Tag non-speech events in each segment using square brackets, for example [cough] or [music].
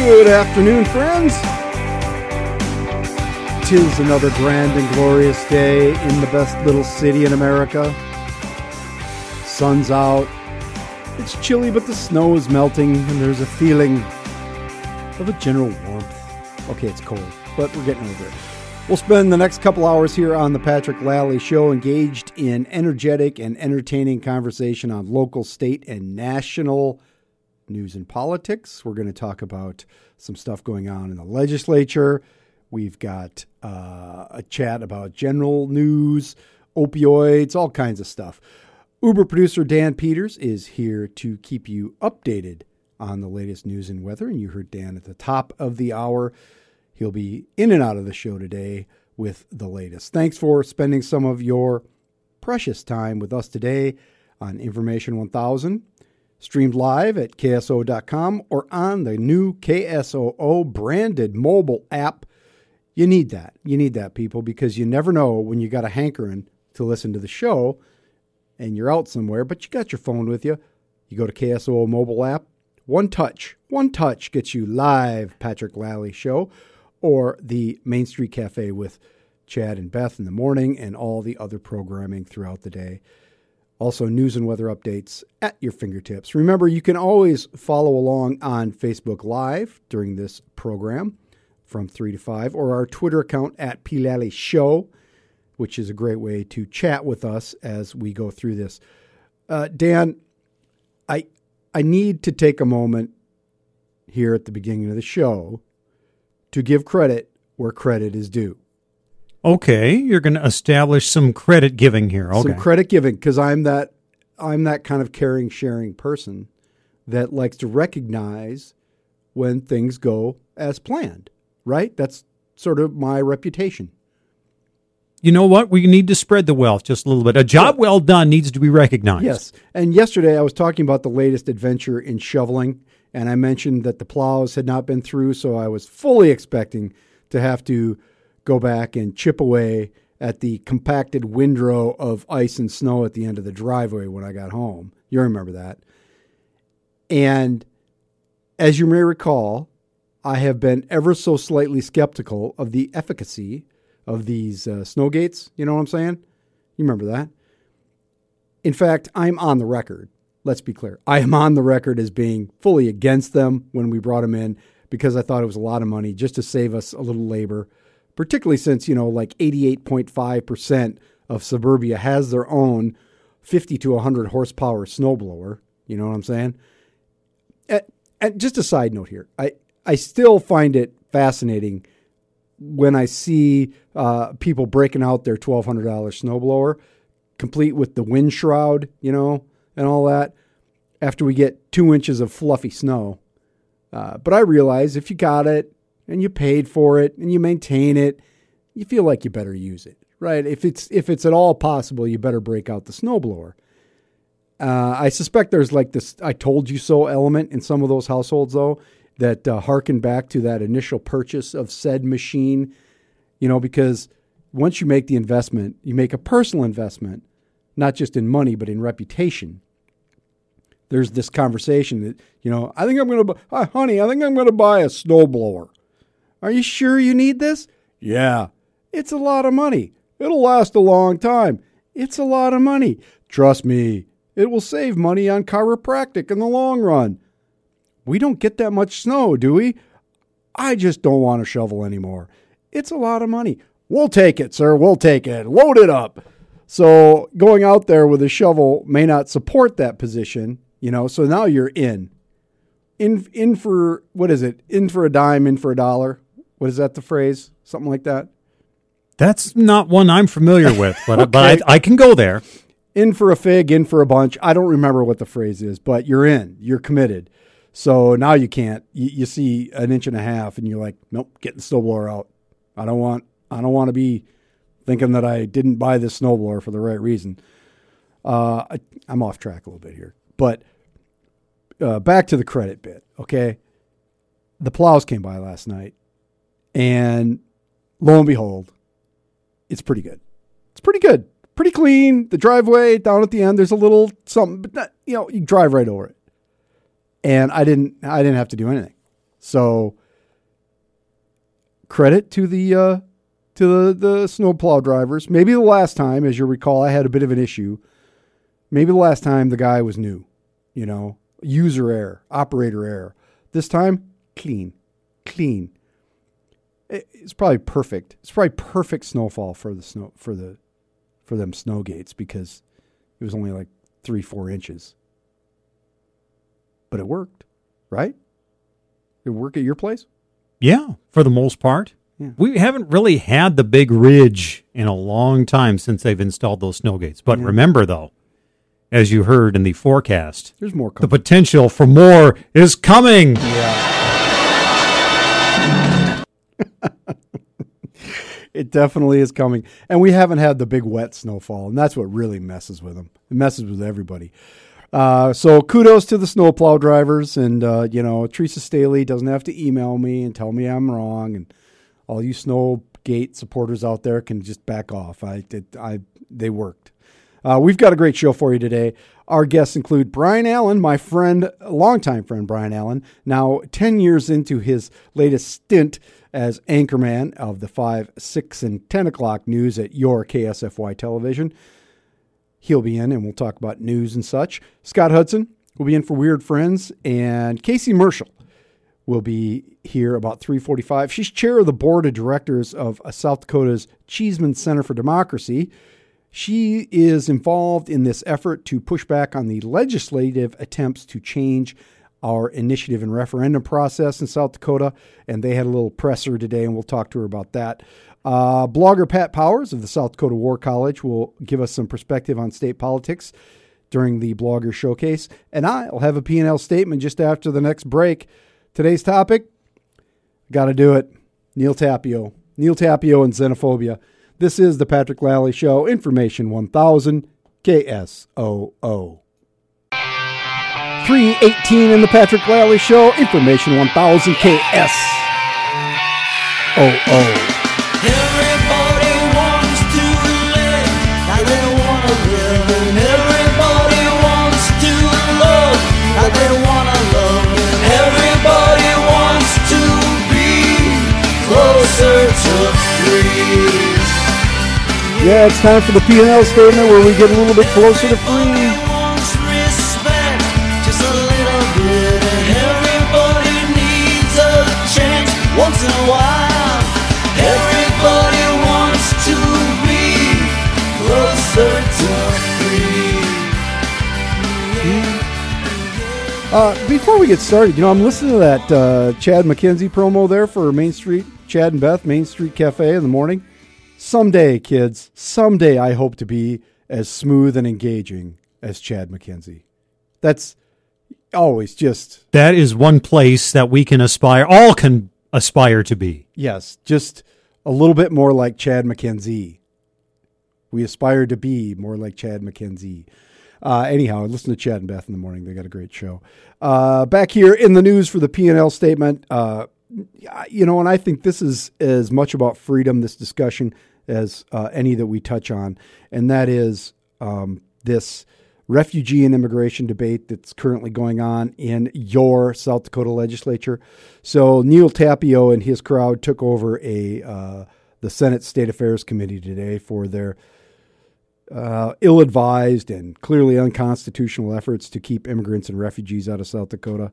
Good afternoon, friends. Tis another grand and glorious day in the best little city in America. Sun's out. It's chilly, but the snow is melting, and there's a feeling of a general warmth. Okay, it's cold, but we're getting over it. We'll spend the next couple hours here on the Patrick Lalley Show engaged in energetic and entertaining conversation on local, state, and national news and politics. We're going to talk about some stuff going on in the legislature. We've got uh, a chat about general news, opioids, all kinds of stuff. Uber producer Dan Peters is here to keep you updated on the latest news and weather. And you heard Dan at the top of the hour. He'll be in and out of the show today with the latest. Thanks for spending some of your precious time with us today on Information 1000, streamed live at KSO.com or on the new KSOO branded mobile app. You need that. You need that, people, because you never know when you got a hankering to listen to the show and you're out somewhere, but you got your phone with you. You go to KSOO mobile app. One touch, one touch gets you live Patrick Lalley show or the Main Street Cafe with Chad and Beth in the morning and all the other programming throughout the day. Also, news and weather updates at your fingertips. Remember, you can always follow along on Facebook Live during this program from 3 to 5 or our Twitter account at Pilali Show, which is a great way to chat with us as we go through this. Uh, Dan, I, I need to take a moment here at the beginning of the show to give credit where credit is due. Okay, you're going to establish some credit giving here. Okay. Some credit giving because I'm that I'm that kind of caring, sharing person that likes to recognize when things go as planned. Right? That's sort of my reputation. You know what? We need to spread the wealth just a little bit. A job well done needs to be recognized. Yes. And yesterday I was talking about the latest adventure in shoveling, and I mentioned that the plows had not been through, so I was fully expecting to have to go back and chip away at the compacted windrow of ice and snow at the end of the driveway when I got home. You remember that. And as you may recall, I have been ever so slightly skeptical of the efficacy of these uh, snow gates. You know what I'm saying? You remember that? In fact, I'm on the record. Let's be clear. I am on the record as being fully against them when we brought them in because I thought it was a lot of money just to save us a little labor particularly since, you know, like 88.5% of suburbia has their own 50 to 100 horsepower snowblower. You know what I'm saying? And, and just a side note here, I, I still find it fascinating when I see uh, people breaking out their $1,200 snowblower, complete with the wind shroud, you know, and all that, after we get two inches of fluffy snow. Uh, but I realize if you got it, and you paid for it and you maintain it, you feel like you better use it, right? If it's if it's at all possible, you better break out the snowblower. Uh, I suspect there's like this "I told you so" element in some of those households, though, that uh, harken back to that initial purchase of said machine. You know, because once you make the investment, you make a personal investment, not just in money but in reputation there's this conversation that you know I think I'm going to buy, honey I think I'm going to buy a snowblower are you sure you need this? Yeah. It's a lot of money. It'll last a long time. It's a lot of money. Trust me, it will save money on chiropractic in the long run. We don't get that much snow, do we? I just don't want to shovel anymore. It's a lot of money. We'll take it, sir. We'll take it. Load it up. So going out there with a shovel may not support that position, you know. So now you're in, in, in for what is it? In for a dime, in for a dollar. What is that the phrase? Something like that? That's not one I'm familiar with, but, okay. but I, I can go there. In for a fig, in for a bunch. I don't remember what the phrase is, but you're in. You're committed. So now you can't. You, you see an inch and a half, and you're like, nope, get the snowblower out. I don't want. I don't want to be thinking that I didn't buy this snowblower for the right reason. Uh, I, I'm off track a little bit here, but uh, back to the credit bit. Okay, the plows came by last night. And lo and behold, it's pretty good. It's pretty good. Pretty clean. The driveway down at the end, there's a little something, but not, you know, you drive right over it. And I didn't I didn't have to do anything. So credit to the uh, to the, the snowplow drivers. Maybe the last time, as you recall, I had a bit of an issue. Maybe the last time the guy was new, you know, user error, operator error. This time, clean, clean. It's probably perfect. It's probably perfect snowfall for the snow for the for them snow gates because it was only like three four inches. But it worked, right? It work at your place? Yeah, for the most part. Yeah. We haven't really had the big ridge in a long time since they've installed those snow gates. But Yeah. remember, though, as you heard in the forecast, There's more the potential for more is coming. [laughs] It definitely is coming. And we haven't had the big wet snowfall, and that's what really messes with them. It messes with everybody. Uh, so kudos to the snowplow drivers, and uh, you know Teresa Staley doesn't have to email me and tell me I'm wrong, and all you Snowgate supporters out there can just back off. I did, I they worked. Uh, we've got a great show for you today. Our guests include Brian Allen, my friend, longtime friend Brian Allen, now 10 years into his latest stint as anchorman of the 5, 6, and 10 o'clock news at your KSFY television. He'll be in and we'll talk about news and such. Scott Hudson will be in for Weird Friends, and Casey Marshall will be here about 3:45. She's chair of the board of directors of uh, South Dakota's Chiesman Center for Democracy. She is involved in this effort to push back on the legislative attempts to change our initiative and referendum process in South Dakota, and they had a little presser today, and we'll talk to her about that. Uh, blogger Pat Powers of the South Dakota War College will give us some perspective on state politics during the blogger showcase, and I'll have a P&L statement just after the next break. Today's topic, got to do it. Neal Tapio, Neal Tapio and xenophobia. This is the Patrick Lalley Show, Information 1000 KSOO. 318 in the Patrick Lalley Show, Information 1000 KSOO. Everybody wants to live like they wanna live, and everybody wants to love like they wanna love, everybody wants to be closer to free. Yeah, it's time for the P&L statement where we get a little bit closer to free. Uh, before we get started, you know, I'm listening to that uh, Chad McKenzie promo there for Main Street, Chad and Beth, Main Street Cafe in the morning. Someday, kids, someday I hope to be as smooth and engaging as Chad McKenzie. That's always just, That is one place that we can aspire, all can aspire to be. yes, just a little bit more like Chad McKenzie. We aspire to be more like Chad McKenzie. Uh, anyhow, listen to Chad and Beth in the morning. They got a great show. Uh, back here in the news for the P&L statement, uh, you know, and I think this is as much about freedom, this discussion, as uh, any that we touch on, and that is um, this refugee and immigration debate that's currently going on in your South Dakota legislature. So Neal Tapio and his crowd took over a uh, the Senate State Affairs Committee today for their uh, ill-advised and clearly unconstitutional efforts to keep immigrants and refugees out of South Dakota.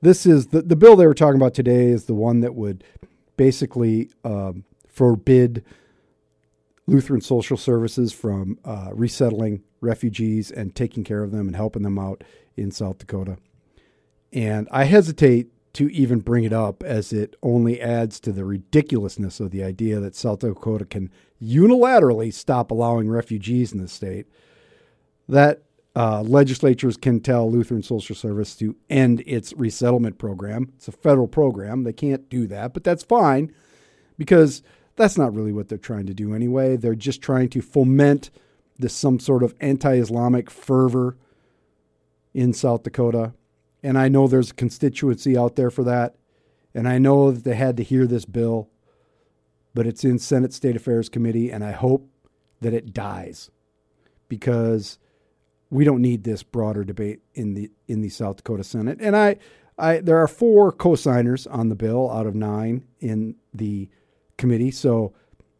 This is the the bill they were talking about today is the one that would basically um, forbid Lutheran social services from uh, resettling refugees and taking care of them and helping them out in South Dakota. And I hesitate to even bring it up as it only adds to the ridiculousness of the idea that South Dakota can unilaterally stop allowing refugees in the state. That uh, legislatures can tell Lutheran Social Service to end its resettlement program. It's a federal program. They can't do that, but that's fine because that's not really what they're trying to do anyway. They're just trying to foment this some sort of anti-Islamic fervor in South Dakota. And I know there's a constituency out there for that. And I know that they had to hear this bill, but it's in Senate State Affairs Committee, and I hope that it dies because we don't need this broader debate in the in the South Dakota Senate. And I I, there are four co-signers on the bill out of nine in the committee, so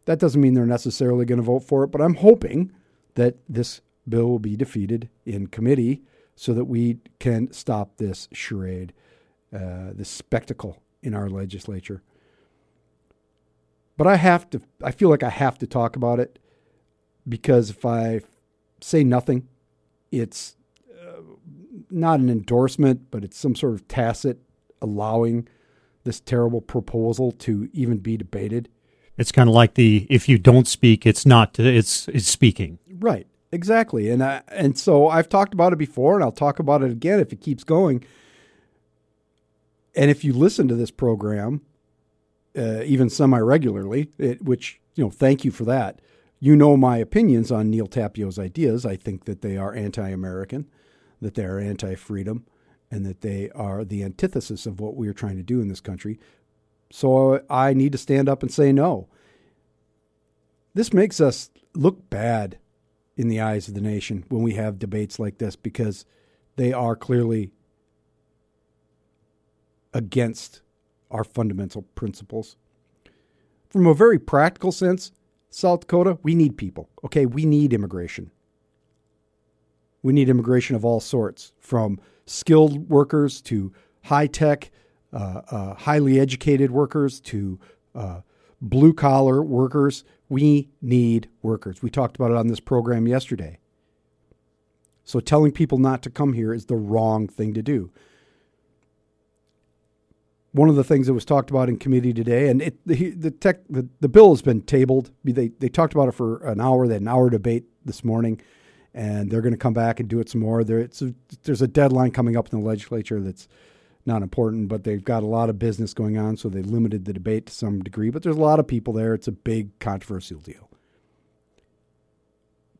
that doesn't mean they're necessarily going to vote for it. But I'm hoping that this bill will be defeated in committee so that we can stop this charade, uh, this spectacle in our legislature. But I have to, I feel like I have to talk about it because if I say nothing, it's uh, not an endorsement, but it's some sort of tacit allowing this terrible proposal to even be debated. It's kind of like the if you don't speak, it's not it's it's speaking. Right. Exactly. And I, and so I've talked about it before and I'll talk about it again if it keeps going. And if you listen to this program uh, even semi regularly, which, you know, thank you for that. You know my opinions on Neal Tapio's ideas. I think that they are anti American, that they are anti freedom, and that they are the antithesis of what we are trying to do in this country. So I need to stand up and say no. This makes us look bad in the eyes of the nation when we have debates like this because they are clearly against our fundamental principles. From a very practical sense, South Dakota, we need people. Okay, we need immigration. We need immigration of all sorts, from skilled workers to high tech, uh, uh, highly educated workers to uh, blue collar workers. We need workers. We talked about it on this program yesterday. So telling people not to come here is the wrong thing to do one of the things that was talked about in committee today, and it, the the, tech, the the bill has been tabled. They they talked about it for an hour. They had an hour debate this morning, and they're going to come back and do it some more. There, a, there's a deadline coming up in the legislature that's not important, but they've got a lot of business going on, so they limited the debate to some degree. But there's a lot of people there. It's a big controversial deal.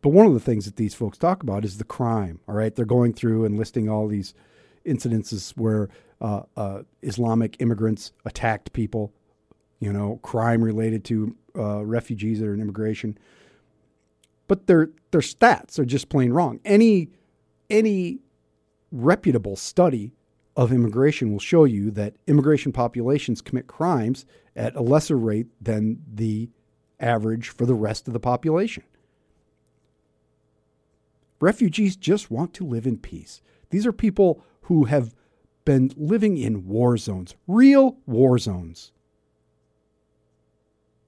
But one of the things that these folks talk about is the crime. All right, they're going through and listing all these incidences where uh, uh, Islamic immigrants attacked people, you know, crime related to uh, refugees that are in immigration. But their their stats are just plain wrong. Any any reputable study of immigration will show you that immigration populations commit crimes at a lesser rate than the average for the rest of the population. Refugees just want to live in peace. These are people who have been living in war zones, real war zones,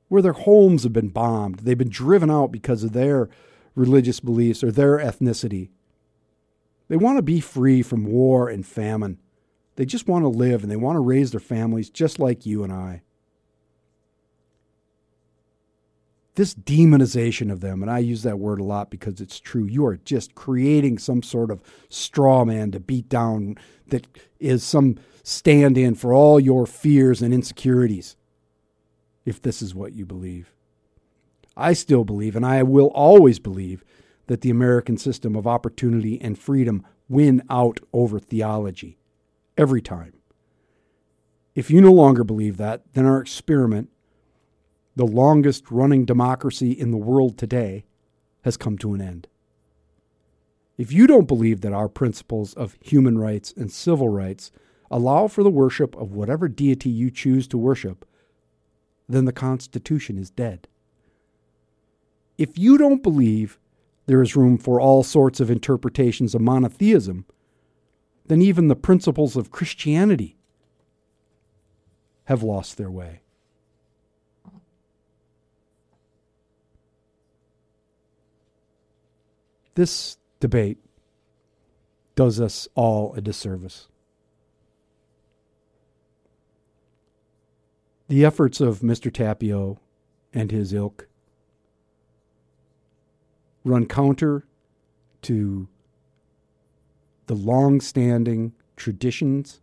where their homes have been bombed. They've been driven out because of their religious beliefs or their ethnicity. They want to be free from war and famine. They just want to live and they want to raise their families just like you and I. this demonization of them, and I use that word a lot because it's true, you are just creating some sort of straw man to beat down that is some stand in for all your fears and insecurities, if this is what you believe. I still believe, and I will always believe, that the American system of opportunity and freedom win out over theology every time. If you no longer believe that, then our experiment the longest running democracy in the world today, has come to an end. If you don't believe that our principles of human rights and civil rights allow for the worship of whatever deity you choose to worship, then the Constitution is dead. If you don't believe there is room for all sorts of interpretations of monotheism, then even the principles of Christianity have lost their way. This debate does us all a disservice. The efforts of Mr. Tapio and his ilk run counter to the long standing traditions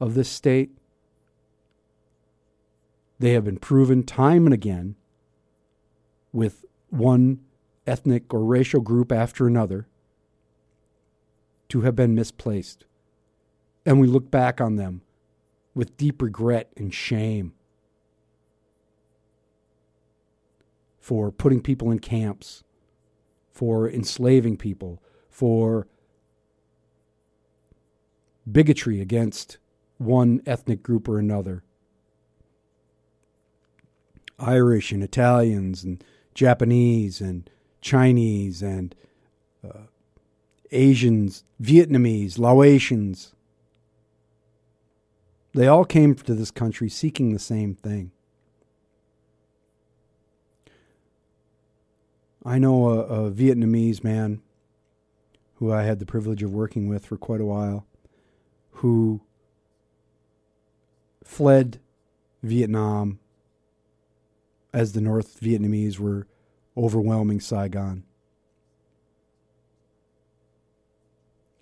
of this state. They have been proven time and again with one ethnic or racial group after another to have been misplaced. And we look back on them with deep regret and shame for putting people in camps, for enslaving people, for bigotry against one ethnic group or another. Irish and Italians and Japanese and Chinese and uh, Asians, Vietnamese, Laotians. They all came to this country seeking the same thing. I know a, a Vietnamese man who I had the privilege of working with for quite a while who fled Vietnam as the North Vietnamese were overwhelming Saigon.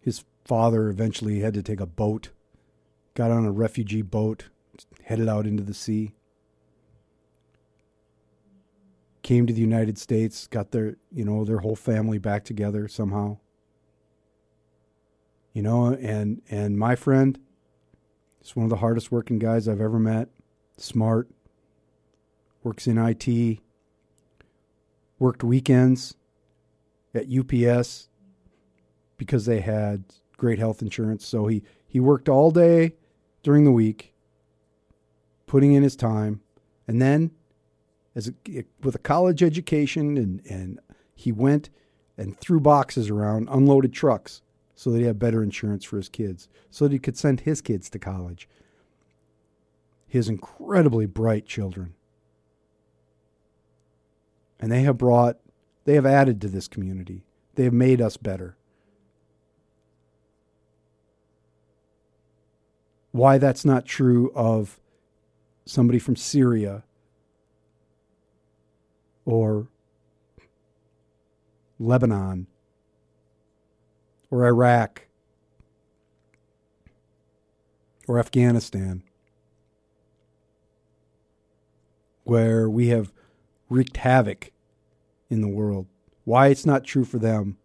His father eventually had to take a boat, got on a refugee boat, headed out into the sea. Came to the United States, got their, you know, their whole family back together somehow. You know, and and my friend, he's one of the hardest working guys I've ever met. Smart, works in IT, worked weekends at UPS because they had great health insurance. So he, he worked all day during the week, putting in his time, and then as a, with a college education and, and he went and threw boxes around, unloaded trucks so that he had better insurance for his kids, so that he could send his kids to college. His incredibly bright children. And they have brought, they have added to this community. They have made us better. Why that's not true of somebody from Syria or Lebanon or Iraq or Afghanistan, where we have wreaked havoc in the world. Why it's not true for them.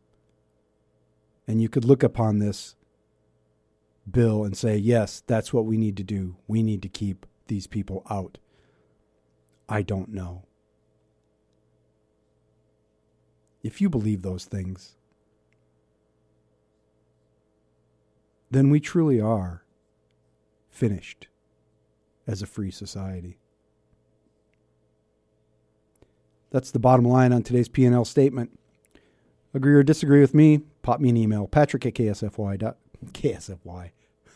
And you could look upon this bill and say, yes, that's what we need to do. We need to keep these people out. I don't know. If you believe those things, then we truly are finished as a free society. That's the bottom line on today's P&L statement. Agree or disagree with me? Pop me an email, patrick at ksfy. Dot, KSFY.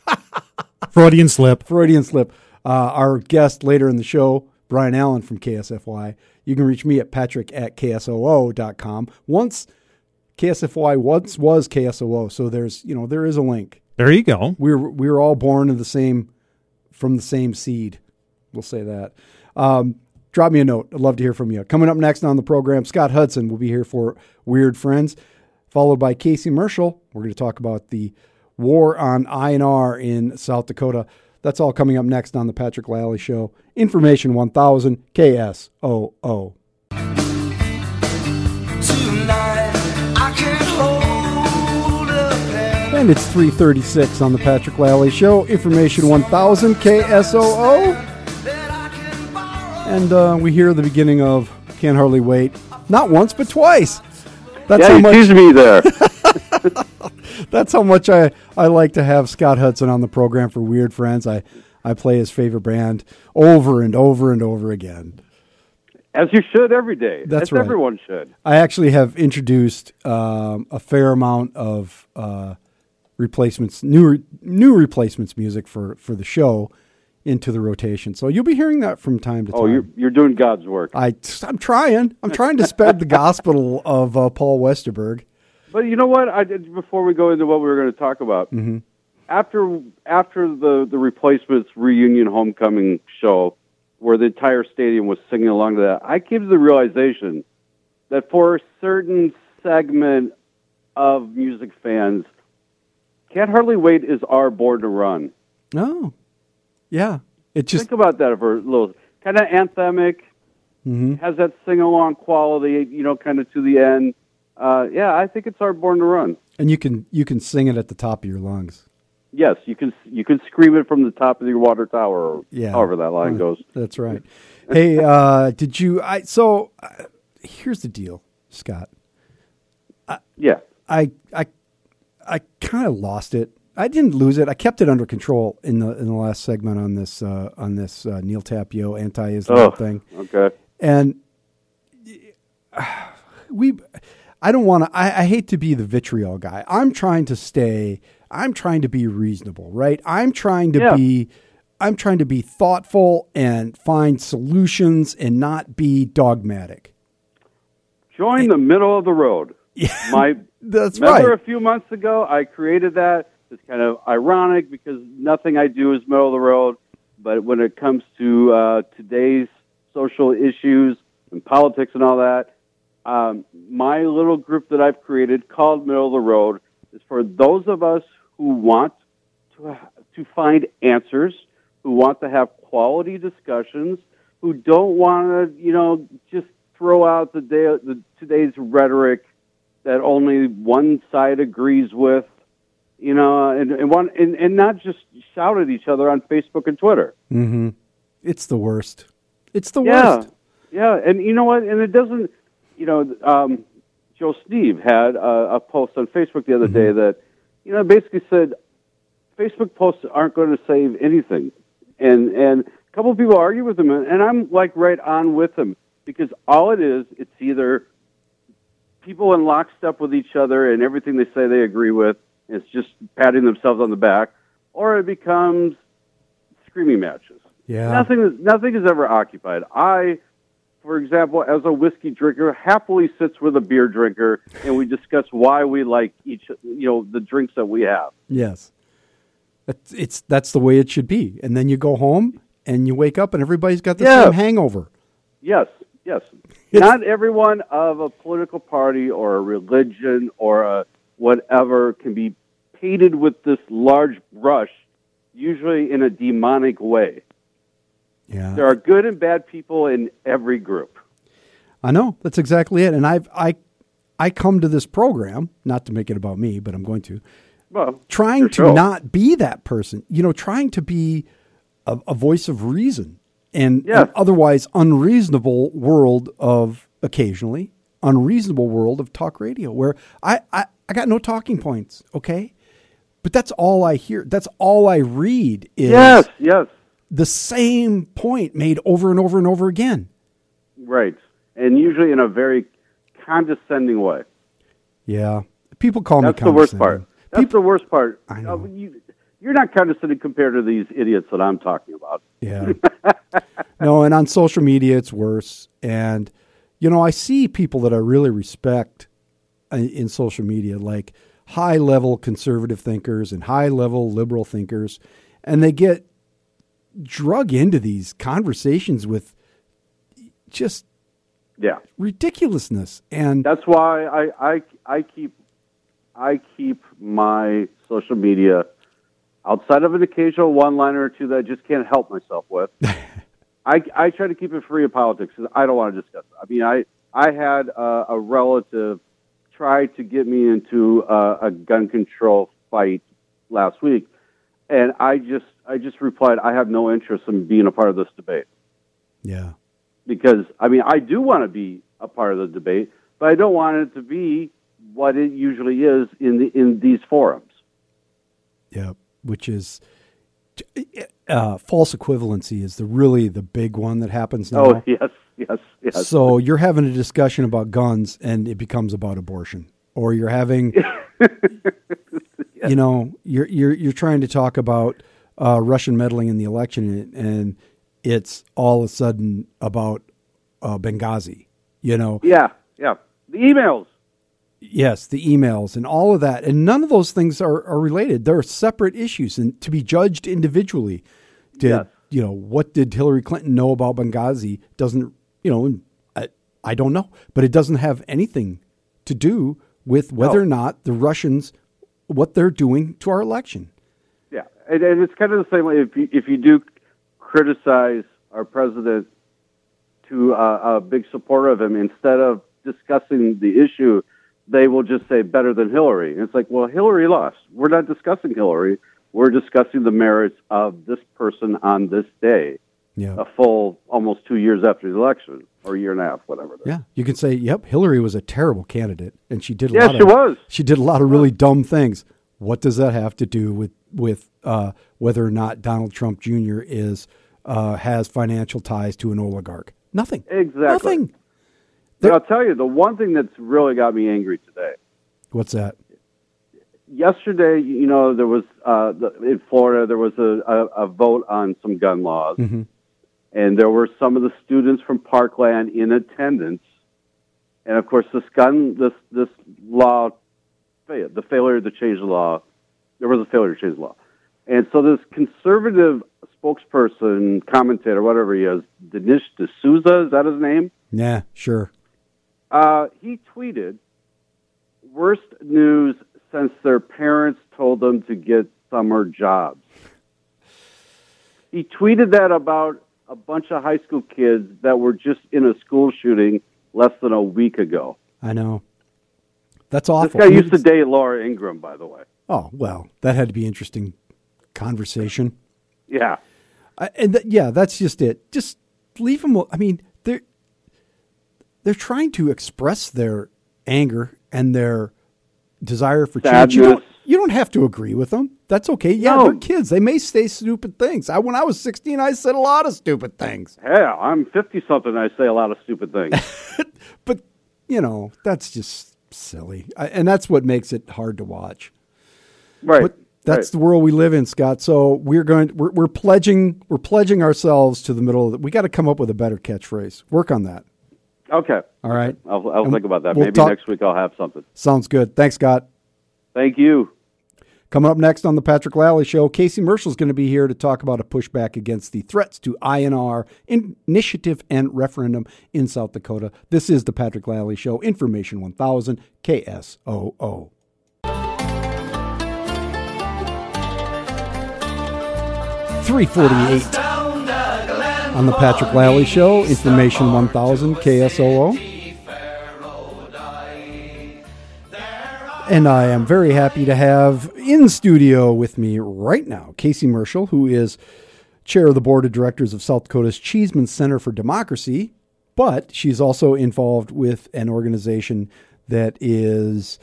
[laughs] Freudian slip. Freudian slip. Uh, our guest later in the show, Brian Allen from KSFY. You can reach me at patrick at ksoo.com. Once KSFY once was KSOO, so there's you know there is a link. There you go. We're we're all born of the same from the same seed. We'll say that. Um, drop me a note. I'd love to hear from you. Coming up next on the program, Scott Hudson will be here for Weird Friends, followed by Casey Marshall. We're going to talk about the war on INR in South Dakota. That's all coming up next on the Patrick Lalley Show. Information 1000 KSOO. Tonight I can hold a pen. And it's 336 on the Patrick Lalley Show. Information 1000 KSOO. And uh, we hear the beginning of Can't Hardly Wait. Not once, but twice. That's Yeah, how much teased me there. [laughs] [laughs] that's how much I, I like to have Scott Hudson on the program for Weird Friends. I, I play his favorite band over and over and over again. As you should every day. That's As right. everyone should. I actually have introduced um, a fair amount of uh, replacements, new new replacements music for, for the show into the rotation. So you'll be hearing that from time to time. Oh, you're you're doing God's work. I, I'm trying. I'm trying to spread the gospel [laughs] of uh, Paul Westerberg. But you know what? I did, before we go into what we were going to talk about, Mm-hmm. after after the the replacements reunion homecoming show, where the entire stadium was singing along to that, I came to the realization that for a certain segment of music fans, "Can't Hardly Wait" is our Born to Run. Oh, yeah. It just Think about that for a little kind of anthemic. Mhm. Has that sing along quality, you know, kind of to the end. Uh, yeah, I think it's our Born to Run. and you can you can sing it at the top of your lungs. Yes, you can you can scream it from the top of your water tower, or Yeah. however that line goes. That's right. [laughs] hey, uh, did you? I so uh, here's the deal, Scott. Yeah, I I I kind of lost it I didn't lose it. I kept it under control in the in the last segment on this uh, on this uh, Neal Tapio anti-Islam Oh, thing. okay. and [sighs] we i don't want to I, I hate to be the vitriol guy i'm trying to stay i'm trying to be reasonable right i'm trying to Yeah. be i'm trying to be thoughtful and find solutions and not be dogmatic Join the middle of the road. [laughs] Yeah, My that's remember right a few months ago I created that. It's kind of ironic because nothing I do is middle of the road. But when it comes to uh, today's social issues and politics and all that, um, my little group that I've created called Middle of the Road is for those of us who want to to find answers, who want to have quality discussions, who don't want to, you know, just throw out the, day, the today's rhetoric that only one side agrees with, you know, and and one and, and not just shout at each other on Facebook and Twitter. mm-hmm. it's the worst it's the Yeah, worst yeah, and you know what? And it doesn't, you know, um, Joe Steve had a, a post on Facebook the other day that, you know, basically said Facebook posts aren't going to save anything, and and a couple of people argue with him, and I'm like right on with him because all it is, it's either people in lockstep with each other and everything they say they agree with. It's just patting themselves on the back, or it becomes screaming matches. yeah Nothing is nothing is ever occupied. I, for example, as a whiskey drinker, happily sits with a beer drinker, and we discuss why we like each, you know, the drinks that we have. yes it's, it's that's the way it should be and then you go home and you wake up and everybody's got the Yeah. same hangover Yes, yes. It's- Not everyone of a political party or a religion or a whatever can be painted with this large brush, usually in a demonic way. yeah There are good and bad people in every group. I know that's exactly it, and I've I I come to this program not to make it about me, but I'm going to Well, trying to show. not be that person. You know, trying to be a, a voice of reason and an otherwise unreasonable world of occasionally unreasonable world of talk radio where I, I I got no talking points. Okay, but that's all I hear. That's all I read is Yes, yes. the same point made over and over and over again. Right. And usually in a very condescending way. Yeah, people call That's me the worst part. That's the worst part. I know. Uh, you, you're not condescending compared to these idiots that I'm talking about. Yeah. [laughs] no, and on social media, it's worse. And, you know, I see people that I really respect in, in social media, like high level conservative thinkers and high level liberal thinkers, and they get drug into these conversations with just Yeah. ridiculousness. And That's why I, I, I keep I keep my social media outside of an occasional one liner or two that I just can't help myself with. [laughs] I, I try to keep it free of politics 'cause I don't want to discuss it. I mean, I I had a, a relative try to get me into a, a gun control fight last week, and I just I just replied, I have no interest in being a part of this debate yeah, because I mean I do want to be a part of the debate, but I don't want it to be what it usually is in the in these forums. yeah, which is uh, false equivalency is the really the big one that happens now. Oh yes, [laughs] yes, yes. So you're having a discussion about guns and it becomes about abortion. Or you're having [laughs] you know, you're you're you're trying to talk about uh, Russian meddling in the election and it's all of a sudden about uh, Benghazi. You know, yeah, yeah. The emails. yes, the emails and all of that. And none of those things are, are related. They're separate issues and to be judged individually. Did Yes. you know what did Hillary Clinton know about Benghazi? Doesn't you know? I, I don't know, but it doesn't have anything to do with whether No. or not the Russians what they're doing to our election. Yeah, and, and it's kind of the same way. If you if you do criticize our president to uh, a big supporter of him, instead of discussing the issue, they will just say better than Hillary. And it's like, well, Hillary lost. We're not discussing Hillary. We're discussing the merits of this person on this day, Yeah, a full almost two years after the election, or a year and a half, whatever. Yeah. You can say, "Yep, Hillary was a terrible candidate, and she did a Yeah, lot she of was. she did a lot of really dumb things." What does that have to do with with uh, whether or not Donald Trump Jr. is uh, has financial ties to an oligarch? Nothing. Exactly. Nothing. But I'll tell you, the one thing that's really got me angry today. What's that? Yesterday, you know, there was uh, the, in Florida there was a, a, a vote on some gun laws, Mhm. And there were some of the students from Parkland in attendance. And of course, this gun, this this law, the failure to change the law, there was a failure to change the law, and so this conservative spokesperson, commentator, whatever he is, Dinesh D'Souza, is that his name? Yeah, sure. Uh, he tweeted, "Worst news since their parents told them to get summer jobs." He tweeted that about a bunch of high school kids that were just in a school shooting less than a week ago. I know. That's awful. This guy used to date Laura Ingraham, by the way. Oh well, that had to be interesting conversation. Yeah, I, and th- yeah, that's just it. Just leave them. I mean, they're they're trying to express their anger and their desire for change. You don't, you don't have to agree with them. That's okay. Yeah, No. they're kids. They may say stupid things. I, when I was sixteen, I said a lot of stupid things. Yeah, I'm fifty something. I say a lot of stupid things. [laughs] But you know, that's just silly, I, and that's what makes it hard to watch. right. But that's right. the world we live in, Scott. So we're going. We're, we're pledging. We're pledging ourselves to the middle. of the, We got to come up with a better catchphrase. Work on that. okay. All right. I'll, I'll think about that. we'll Maybe talk- next week I'll have something. Sounds good. Thanks, Scott. Thank you. Coming up next on the Patrick Lalley Show, Casey Marshall's going to be here to talk about a pushback against the threats to INR initiative and referendum in South Dakota. This is the Patrick Lalley Show, Information 1000 KSOO. Three forty-eight on the Patrick Lally Show, Information 1000 KSOO. And I am very happy to have in studio with me right now Casey Marshall, who is chair of the board of directors of South Dakota's Chiesman Center for Democracy, but she's also involved with an organization that is,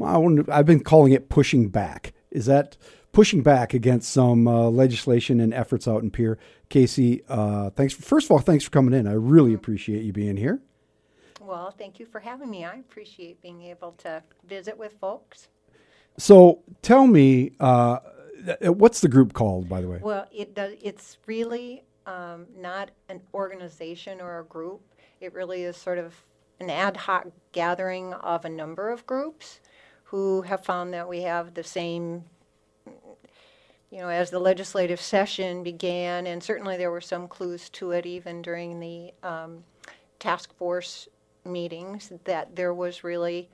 I've been calling it pushing back. Is that pushing back against some uh, legislation and efforts out in Pierre? Casey, uh, thanks. For, first of all, thanks for coming in. I really appreciate you being here. Well, thank you for having me. I appreciate being able to visit with folks. So tell me, uh, what's the group called, by the way? Well, it does. It's really um, not an organization or a group. It really is sort of an ad hoc gathering of a number of groups who have found that we have the same. You know, as the legislative session began, and certainly there were some clues to it even during the um, task force meetings, that there was really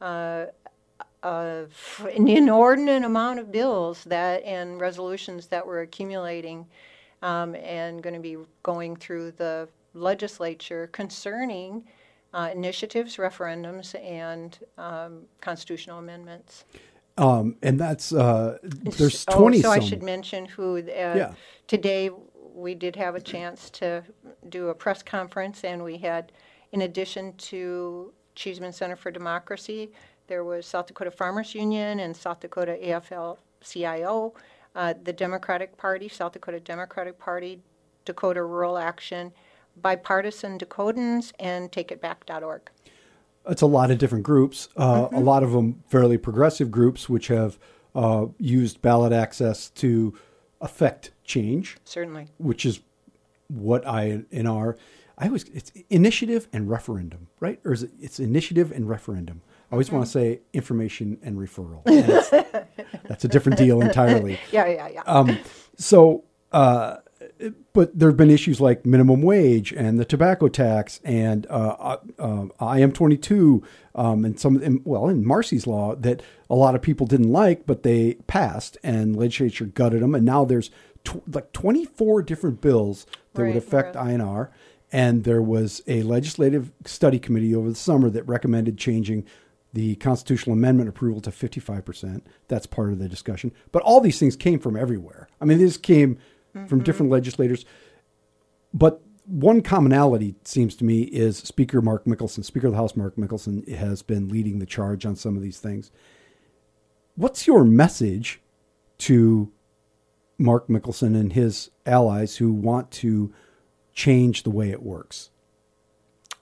uh, uh, an inordinate amount of bills that and resolutions that were accumulating um, and going to be going through the legislature concerning uh, initiatives, referendums, and um, constitutional amendments. Um, and that's uh, there's Oh, twenty. so I should mention who. Uh, Yeah. Today we did have a chance to do a press conference, and we had, in addition to Chiesman Center for Democracy, there was South Dakota Farmers Union and South Dakota AFL-CIO, uh, the Democratic Party, South Dakota Democratic Party, Dakota Rural Action, Bipartisan Dakotans, and TakeItBack.org. It's a lot of different groups. Uh, A lot of them fairly progressive groups, which have uh, used ballot access to affect change, Certainly. which is what I in our I always it's initiative and referendum, right? Or is it it's initiative and referendum? I always want to say information and referral. And [laughs] that's a different deal entirely. [laughs] Yeah, yeah, yeah. Um, so, uh, but there have been issues like minimum wage and the tobacco tax and uh, uh, uh, IM twenty two um, and some and, well in Marsy's law that a lot of people didn't like, but they passed and legislature gutted them, and now there's tw- like twenty four different bills that would affect right. INR. And there was a legislative study committee over the summer that recommended changing the constitutional amendment approval to 55%. That's part of the discussion. But all these things came from everywhere. I mean, this came from mm-hmm. different legislators. But one commonality seems to me is Speaker Mark Mickelson, Speaker of the House Mark Mickelson has been leading the charge on some of these things. what's your message to Mark Mickelson and his allies who want to change the way it works?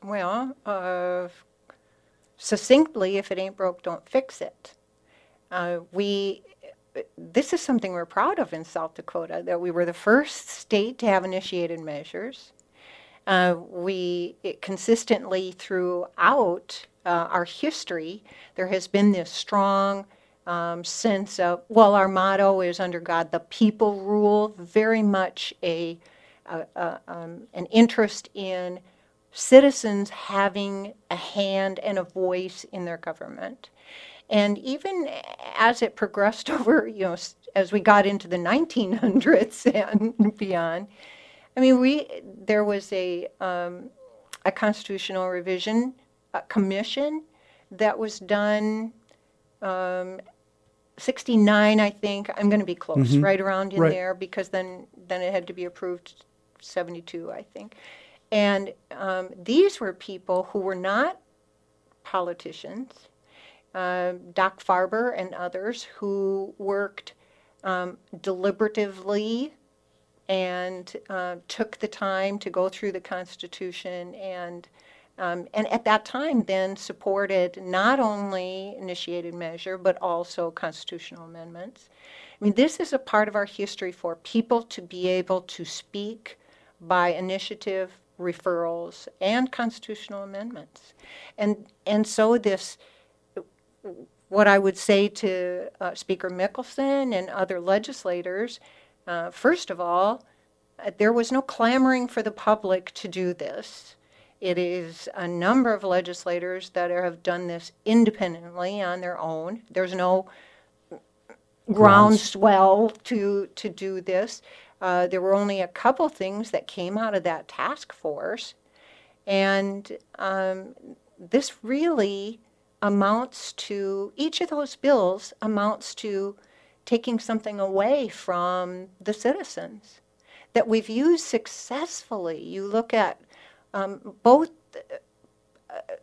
Well, uh, succinctly, if it ain't broke, don't fix it. Uh, we, this is something we're proud of in South Dakota that we were the first state to have initiated measures. Uh, we consistently throughout uh, our history, there has been this strong um, sense of, well, our motto is under God, the people rule, very much a, a, a um, an interest in citizens having a hand and a voice in their government. And even as it progressed [laughs] over, you know, as we got into the 1900s [laughs] and beyond, I mean, we there was a um, a constitutional revision uh commission that was done um, 69, I think. I'm going to be close, right around in Right. there, because then then it had to be approved 72, I think. And um, these were people who were not politicians. Uh, Doc Farber and others who worked um, deliberatively and uh, took the time to go through the Constitution and um, and at that time then supported not only initiated measure but also constitutional amendments. I mean, this is a part of our history for people to be able to speak by initiative, referrals, and constitutional amendments, and and so this what I would say to uh, Speaker Mickelson and other legislators, uh, first of all, uh, there was no clamoring for the public to do this. It is a number of legislators that have done this independently on their own. There's no groundswell to to do this. Uh, there were only a couple things that came out of that task force, and um, this really amounts to each of those bills amounts to taking something away from the citizens that we've used successfully. You look at um, both uh,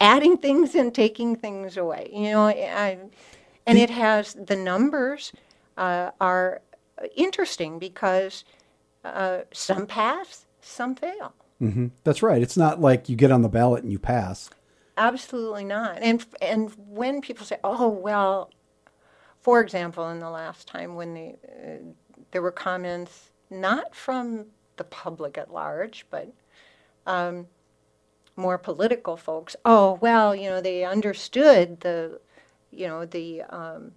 adding things and taking things away. You know, I, and it has the numbers uh, are interesting because uh, some pass, some fail. hmm That's right. It's not like you get on the ballot and you pass. Absolutely not. And and when people say, "Oh well," for example, in the last time when the, uh, there were comments not from the public at large, but um, more political folks. Oh well, you know they understood the, you know the. Um,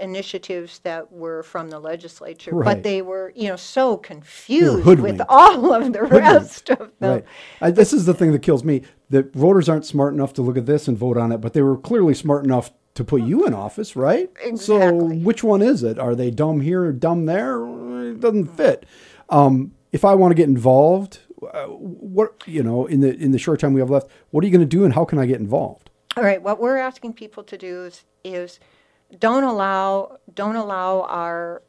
initiatives that were from the legislature, Right. but they were, you know, so confused with hoodwinked. all of the rest of the Right. I, this is the thing that kills me. That voters aren't smart enough to look at this and vote on it, but they were clearly smart enough to put you in office, right? So Exactly. which one is it? Are they dumb here or dumb there? It doesn't fit. Um, if I want to get involved, uh, what you know, in the in the short time we have left, what are you going to do, and how can I get involved? All right, what we're asking people to do is, is don't allow don't allow our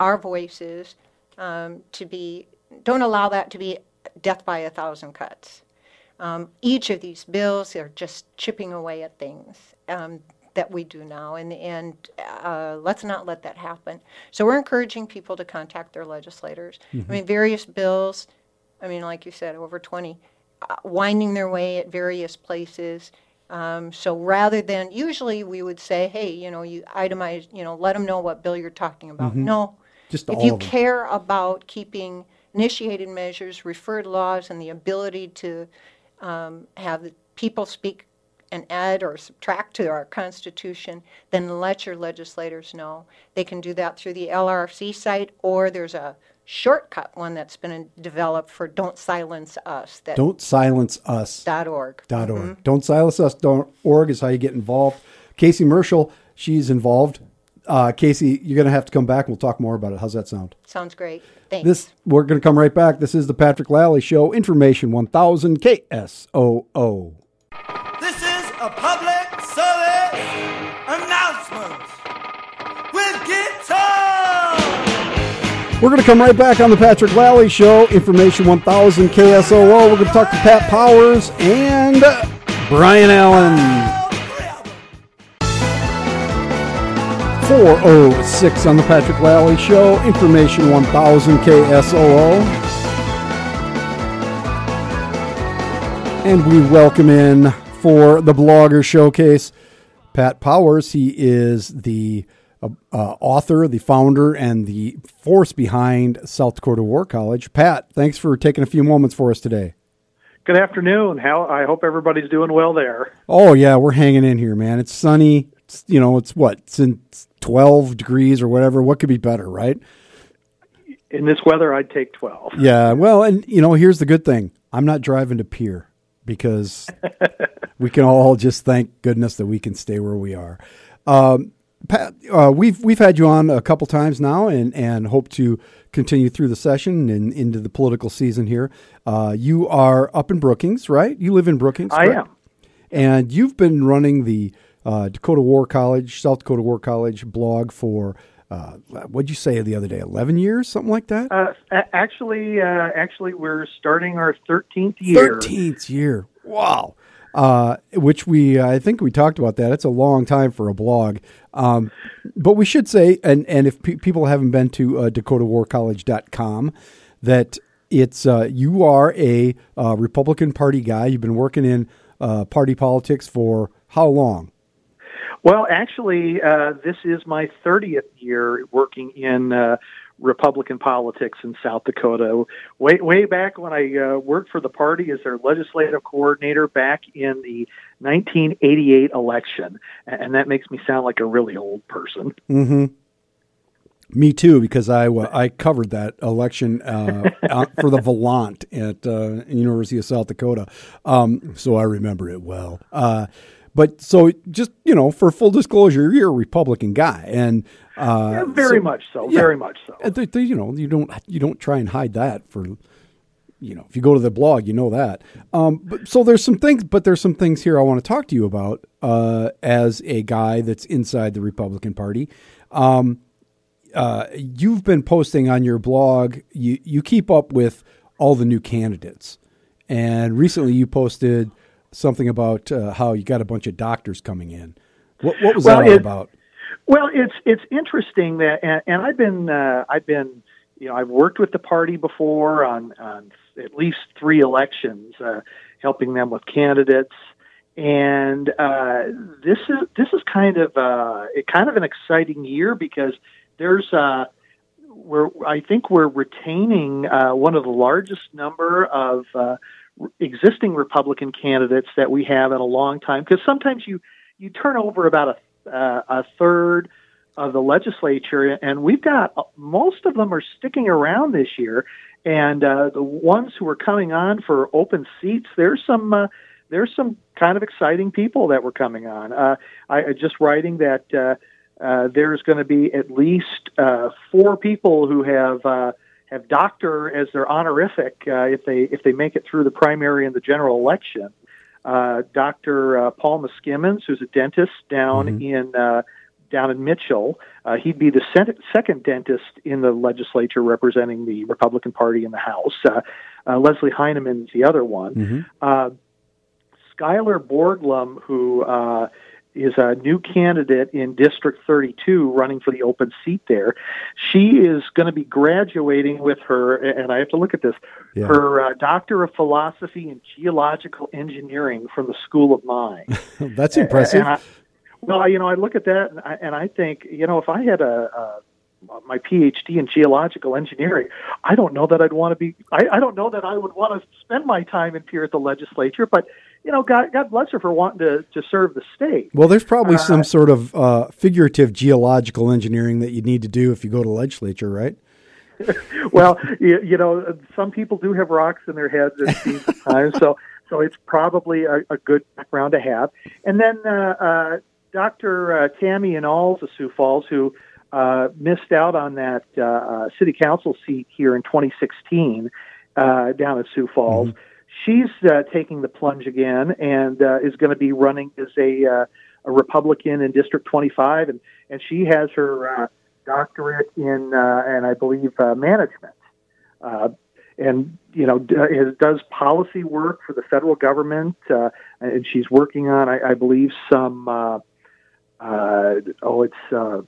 our voices um, to be don't allow that to be death by a thousand cuts. Um, each of these bills are just chipping away at things um, that we do now, and and uh, let's not let that happen. So we're encouraging people to contact their legislators. I mean, various bills. I mean, like you said, over twenty, uh, winding their way at various places. Um, so rather than usually we would say, hey, you know, you itemize, you know, let them know what bill you're talking about. No, Just if you care about keeping initiated measures, referred laws, and the ability to um, have people speak and add or subtract to our Constitution, then let your legislators know. They can do that through the LRC site, or there's a shortcut one that's been developed for "Don't Silence Us." That Don't silence us. dot org. dot org. Don't silence us. Dot org is how you get involved. Casey Merschel, she's involved. Uh, Casey, you're going to have to come back. We'll talk more about it. How's that sound? Sounds great. Thanks. This we're going to come right back. This is the Patrick Lalley Show. Information 1000 KSOO. This is a public service We're going to come right back on the Patrick Lalley Show. Information 1000 KSOO. We're going to talk to Pat Powers and Brian Allen. All three of them. 406 on the Patrick Lalley Show, Information 1000 KSOO. And we welcome in for the Blogger Showcase Pat Powers. He is the uh, uh, author, the founder, and the force behind South Dakota War College. Pat, thanks for taking a few moments for us today. Good afternoon. How I hope everybody's doing well there. Oh yeah, we're hanging in here, man. It's sunny. It's, you know, it's what it's in twelve degrees or whatever. What could be better, right? In this weather, I'd take twelve. Yeah. Well, and you know, here's the good thing. I'm not driving to Pierre because [laughs] we can all just thank goodness that we can stay where we are. Um, Pat, uh, we've we've had you on a couple times now, and and hope to continue through the session and into the political season here. Uh, you are up in Brookings, right? You live in Brookings. I correct? am. and you've been running the uh, Dakota War College, South Dakota War College blog for uh, what'd you say the other day? Eleven years, something like that. Uh, actually, uh, actually, we're starting our thirteenth year. Thirteenth year. Wow. Uh, which we, I think we talked about that. It's a long time for a blog. Um, but we should say, and, and if pe- people haven't been to uh, DakotaWarCollege.com, that it's, uh, you are a uh, Republican Party guy. You've been working in uh, party politics for how long? Well, actually, uh, this is my thirtieth year working in uh, Republican politics in South Dakota. Way way back when I uh, worked for the party as their legislative coordinator back in the 1988 election, and that makes me sound like a really old person. Mm-hmm. Me too, because I wa- I covered that election uh, for the Volante at uh, University of South Dakota, um, so I remember it well. Uh, but so just you know, for full disclosure, you're a Republican guy, and uh, very so- much so. yeah. Very much so. and they- they- you know, you don't you don't try and hide that for you know, if you go to the blog, you know that. Um, but, so there's some things, but there's some things here I want to talk to you about uh, as a guy that's inside the Republican Party. Um, uh, you've been posting on your blog. You you keep up with all the new candidates, and recently you posted something about uh, how you got a bunch of doctors coming in. What what was Well, that all it- about? Well, it's it's interesting that, and, and I've been uh, I've been you know I've worked with the party before on on at least three elections, uh, helping them with candidates, and uh, this is this is kind of uh, kind of an exciting year because there's uh, we're I think we're retaining uh, one of the largest number of uh, existing Republican candidates that we have in a long time. Because sometimes you you turn over about a uh, a third of the legislature, and we've got uh, most of them are sticking around this year. And uh, the ones who are coming on for open seats, there's some uh, there's some kind of exciting people that were coming on. Uh, I just writing that uh, uh, there's going to be at least uh, four people who have. Uh, have doctor as their honorific uh, if they if they make it through the primary and the general election uh, Dr. Uh, Paul Miskimins, who's a dentist down in uh, down in Mitchell. Uh, he'd be the sen- second dentist in the legislature representing the Republican Party in the House. Uh, uh, Leslie Heinemann is the other one. Mhm. Uh, Skylar Borglum, who uh, is a new candidate in District 32 running for the open seat there. She is going to be graduating with her, and I have to look at this, Yeah. her uh, Doctor of Philosophy in Geological Engineering from the School of Mines. [laughs] That's impressive. I, well, you know, I look at that and I, and I think, you know, if I had a, a my PhD in geological engineering, I don't know that I'd want to be. I, I don't know that I would want to spend my time in here at the legislature. But you know, God, God bless her for wanting to to serve the state. Well, there's probably Uh, some sort of uh, figurative geological engineering that you need to do if you go to legislature, right? [laughs] well, you, you know, some people do have rocks in their heads at [laughs] times, so so it's probably a, a good background to have. And then uh, uh, Dr. Uh, Tammy in Alls of Sioux Falls, who uh, missed out on that city council seat here in 2016 uh, down at Sioux Falls. She's uh, taking the plunge again and uh, is going to be running as a, uh, a Republican in District 25, and and she has her uh, doctorate in uh, and I believe uh, management. Uh, and you know does policy work for the federal government, uh, and she's working on, I, I believe, some. Uh, uh, oh, it's uh,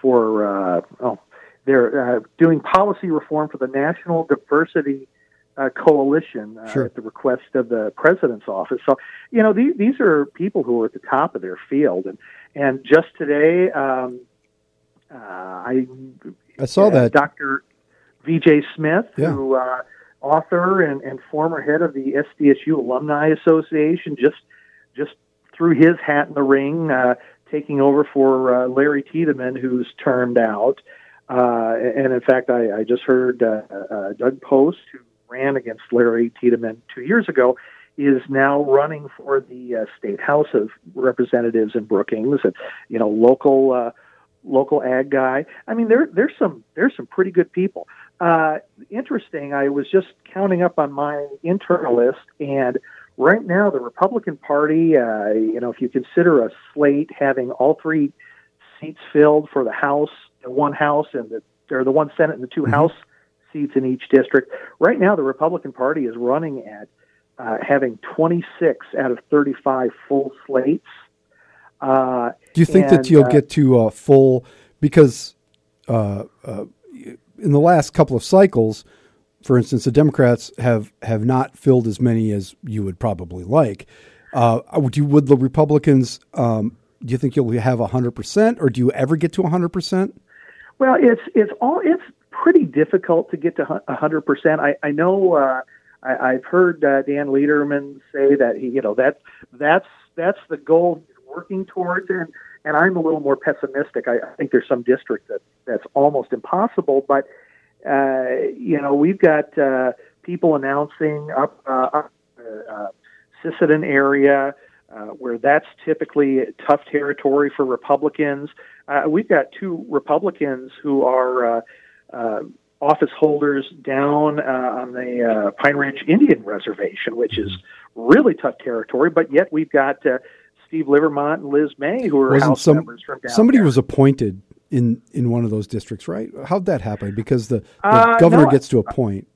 for uh, oh, they're uh, doing policy reform for the National Diversity uh, Coalition uh, Sure. at the request of the president's office. So, you know, these, these are people who are at the top of their field, and and just today, um, uh, I I saw uh, that. Dr. V.J. Smith, Yeah. who uh, author and, and former head of the SDSU Alumni Association, just just threw his hat in the ring, uh, taking over for uh, Larry Tidemann, who's termed out. Uh, and in fact, I, I just heard uh, uh, Doug Post, who ran against Larry Tidemann two years ago, is now running for the uh, state House of Representatives in Brookings, and you know, local uh, local ag guy. I mean, there there's some there's some pretty good people. Uh, interesting. I was just counting up on my internal list, and right now the Republican Party, uh, you know, if you consider a slate having all three seats filled for the House, the one House, and the or the one Senate and the 2 House seats in each district. Right now, the Republican Party is running at uh, having 26 out of 35 full slates. Uh, Do you think that you'll uh, get to a full because uh, uh, in the last couple of cycles, for instance, the Democrats have have not filled as many as you would probably like. Uh, would you would the Republicans? Um, do you think you'll have hundred percent, or do you ever get to hundred percent? Well, it's it's all it's pretty difficult to get to a hundred percent. I I know uh, I, I've heard uh, Dan Lederman say that he you know that that's that's the goal he's working towards, and and I'm a little more pessimistic. I, I think there's some districts that that's almost impossible, but uh, you know we've got uh, people announcing up uh, uh, uh, Sisseton area. Uh, where that's typically tough territory for Republicans. Uh, we've got two Republicans who are uh, uh, office holders down uh, on the uh, Pine Ridge Indian Reservation, which is really tough territory. But yet we've got uh, Steve Livermont and Liz May, who are Wasn't House some members from down somebody there. was appointed in in one of those districts, right? How'd that happen? Because the, the Uh, governor no, gets to a point.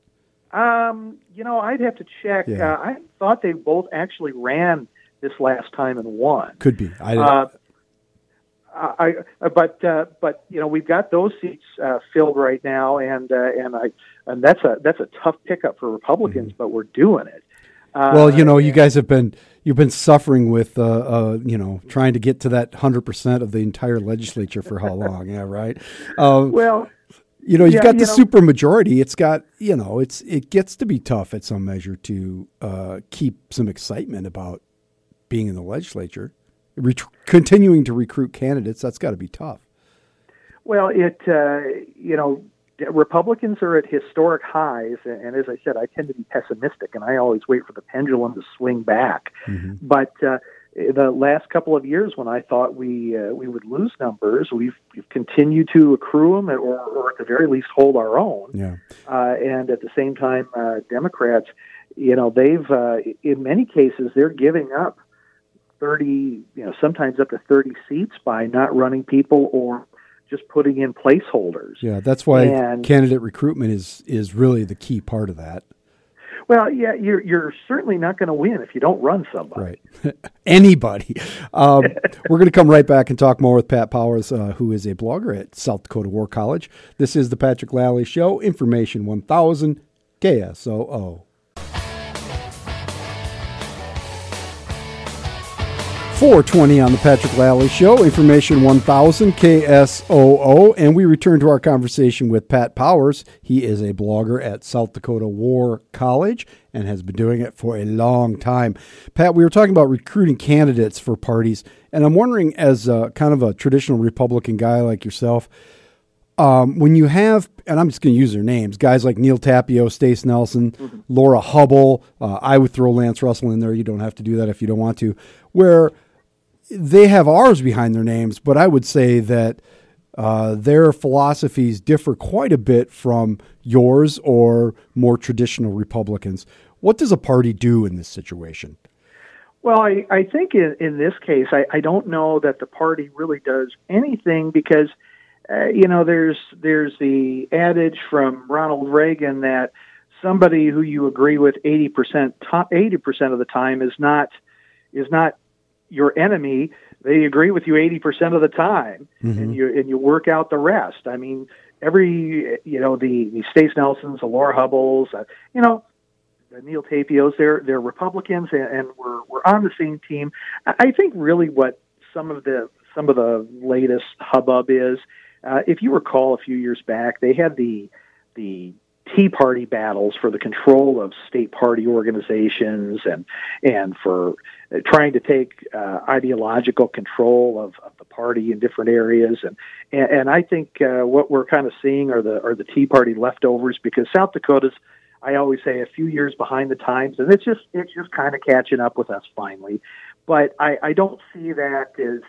Um, you know, I'd have to check. Yeah. Uh, I thought they both actually ran this last time and won. Could be. I Uh, I, but uh, but you know we've got those seats uh, filled right now, and uh, and I and that's a that's a tough pickup for Republicans, but we're doing it. Uh, Mm-hmm. well, you know, you guys have been you've been suffering with uh, uh, you know trying to get to that hundred percent of the entire legislature for how long? yeah, right. Uh, [laughs] well, you know, you've yeah, got you the know- super majority. It's got you know, it's it gets to be tough at some measure to uh, keep some excitement about being in the legislature. Ret- continuing to recruit candidates, that's got to be tough. well, it uh, you know Republicans are at historic highs, and, as I said, I tend to be pessimistic, and I always wait for the pendulum to swing back. But uh, the last couple of years, when I thought we uh, we would lose numbers, we've, we've continued to accrue them, or, or at the very least hold our own. Yeah. uh, and at the same time, uh, Democrats, you know, they've uh, in many cases they're giving up thirty, you know, sometimes up to thirty seats by not running people or just putting in placeholders. Yeah, that's why And- candidate recruitment is is really the key part of that. Well, yeah, you're you're certainly not going to win if you don't run somebody. Right. [laughs] Anybody. Um, [laughs] we're going to come right back and talk more with Pat Powers, uh, who is a blogger at South Dakota War College. This is the Patrick Lalley Show, Information 1000 KSOO. 420 on the Patrick Lalley Show, Information 1000 KSOO, and we return to our conversation with Pat Powers. He is a blogger at South Dakota War College and has been doing it for a long time. Pat, we were talking about recruiting candidates for parties, and I'm wondering, as a, kind of a traditional Republican guy like yourself, um, when you have, and I'm just going to use their names, guys like Neal Tapio, Stace Nelson, Lora Hubbel, uh, I would throw Lance Russell in there. You don't have to do that if you don't want to. Where they have ours behind their names, but I would say that uh, their philosophies differ quite a bit from yours or more traditional Republicans. What does a party do in this situation? Well, I, I think in, in this case, I, I don't know that the party really does anything because, uh, you know, there's there's the adage from Ronald Reagan that somebody who you agree with eighty percent eighty percent of the time is not is not your enemy. they agree with you 80% of the time Mm-hmm. and you and you work out the rest. I mean, every you know the the Stace Nelsons, the Lora Hubbels, uh, you know, the Neal Tapios, they're they're Republicans and, and we're we're on the same team. I I think really what some of the some of the latest hubbub is, uh, if you recall a few years back, they had the the Tea Party battles for the control of state party organizations and and for uh, trying to take uh, ideological control of, of the party in different areas. And and, and I think uh, what we're kind of seeing are the are the Tea Party leftovers because South Dakota's I always say a few years behind the times and it's just it's just kind of catching up with us finally. But I, I don't see that as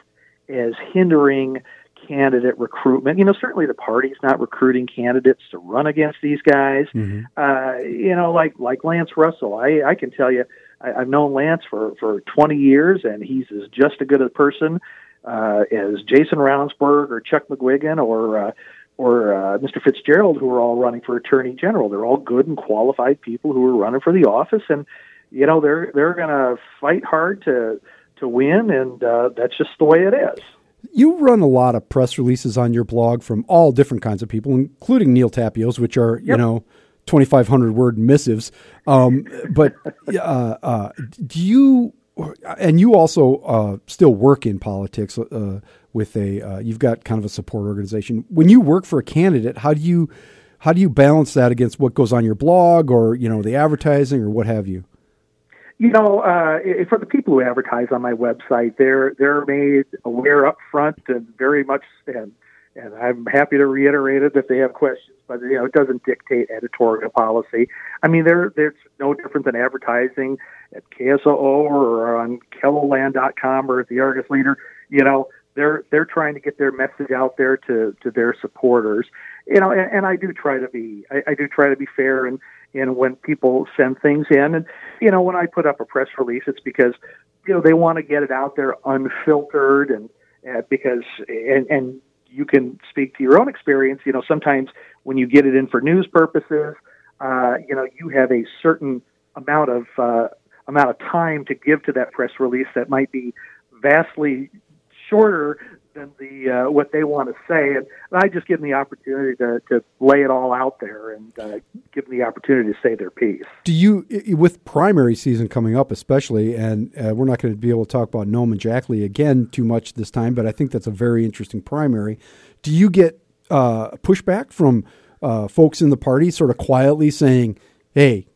as hindering candidate recruitment. You know, certainly the party's not recruiting candidates to run against these guys. Mhm. Uh, you know, like like Lance Russell. I, I can tell you, I, I've known Lance for for 20 years, and he's as just a good a person uh, as Jason Ravnsborg or Chuck McGuigan or uh, or uh, Mr. Fitzgerald, who are all running for Attorney General. They're all good and qualified people who are running for the office, and you know they're they're going to fight hard to to win, and uh, that's just the way it is. You run a lot of press releases on your blog from all different kinds of people, including Neal Tapios, which are you know twenty five hundred word missives. Um, but [laughs] uh, uh, do you? And you also uh, still work in politics uh, with a. Uh, you've got kind of a support organization. When you work for a candidate, how do you how do you balance that against what goes on your blog or you know the advertising or what have you? You know, uh, for the people who advertise on my website, they're they're made aware up front and very much, and and I'm happy to reiterate it if they have questions. But you know, it doesn't dictate editorial policy. I mean, they're no different than advertising at KSOO or on KELLOLAND.com or at the Argus Leader. You know, they're they're trying to get their message out there to to their supporters. You know, and, and I do try to be I, I do try to be fair and and when people send things in. And you know when I put up a press release it's because you know they want to get it out there unfiltered and uh, because and and you can speak to your own experience. You know sometimes when you get it in for news purposes uh, you know you have a certain amount of uh, amount of time to give to that press release that might be vastly shorter than the uh, what they want to say, and I just give them the opportunity to, to lay it all out there and uh, give them the opportunity to say their piece. Do you, with primary season coming up, especially, and uh, we're not going to be able to talk about Noem and Jackley again too much this time, but I think that's a very interesting primary. Do you get uh, pushback from uh, folks in the party, sort of quietly saying, "Hey,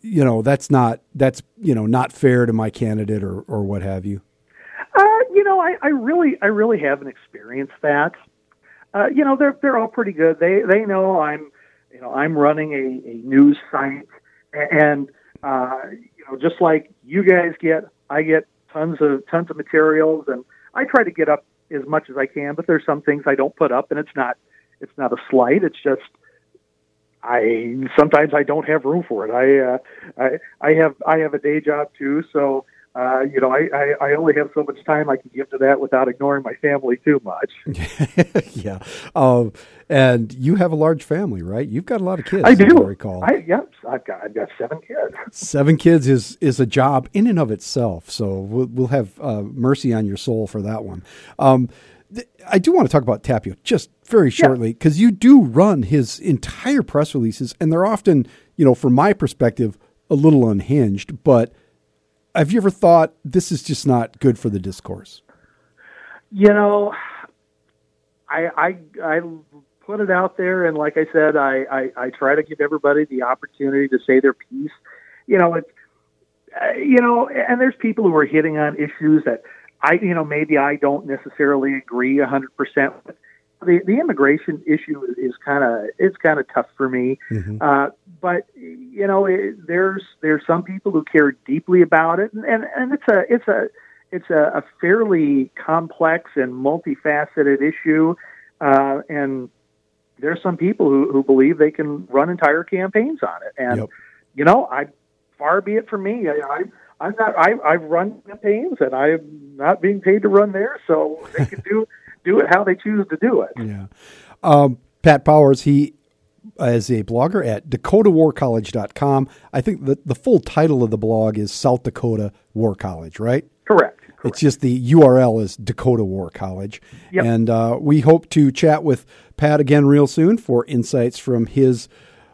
you know, that's not that's you know not fair to my candidate," or or what have you? You know, I, I really, I really haven't experienced that. Uh, you know, they're they're all pretty good. They they know I'm, you know, I'm running a, a news site, and uh, you know, just like you guys get, I get tons of tons of materials, and I try to get up as much as I can. But there's some things I don't put up, and it's not it's not a slight. It's just I sometimes I don't have room for it. I uh, I I have I have a day job too, so uh, you know I, I I only have so much time I can give to that without ignoring my family too much. [laughs] yeah, um, and you have a large family, right? You've got a lot of kids. I do. recall. I yep. I've got I've got seven kids. [laughs] Seven kids is is a job in and of itself. So we'll, we'll have uh, mercy on your soul for that one. Um, th- I do want to talk about Tapio just very shortly because you do run his entire press releases, and they're often, you know, from my perspective, a little unhinged. But have you ever thought this is just not good for the discourse? You know, I I I put it out there, and like I said, I I, I try to give everybody the opportunity to say their piece. You know, it's uh, you know, and there's people who are hitting on issues that I you know maybe I don't necessarily agree a hundred percent with. The the immigration issue is, kind of it's kind of tough for me. Uh, but you know, it, there's there's some people who care deeply about it, and and, and it's a it's a it's a, a fairly complex and multifaceted issue, uh, and there's some people who, who believe they can run entire campaigns on it. And Yep. you know, I far be it from me. I, I I'm not. I I've run campaigns, and I'm not being paid to run there, so they can do do it how they choose to do it. Yeah. Um, Pat Powers, he is a blogger at dakotawarcollege.com. I think the, the full title of the blog is South Dakota War College, right? Correct. It's just the URL is Dakota War College. Yep. And uh, we hope to chat with Pat again real soon for insights from his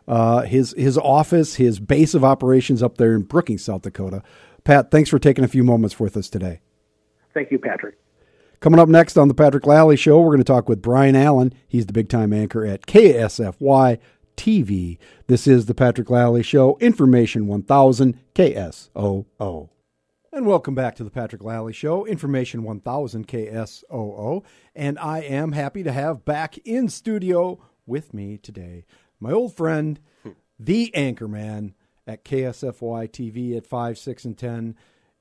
uh, his his office, his base of operations up there in Brookings, South Dakota. Pat, thanks for taking a few moments with us today. Thank you, Patrick. Coming up next on the Patrick Lalley Show, we're going to talk with Brian Allen. He's the big time anchor at KSFY TV. This is the Patrick Lalley Show, Information 1000 KSOO. And welcome back to the Patrick Lalley Show, Information 1000 KSOO. And I am happy to have back in studio with me today my old friend, the anchorman at KSFY TV at 5, 6, and 10.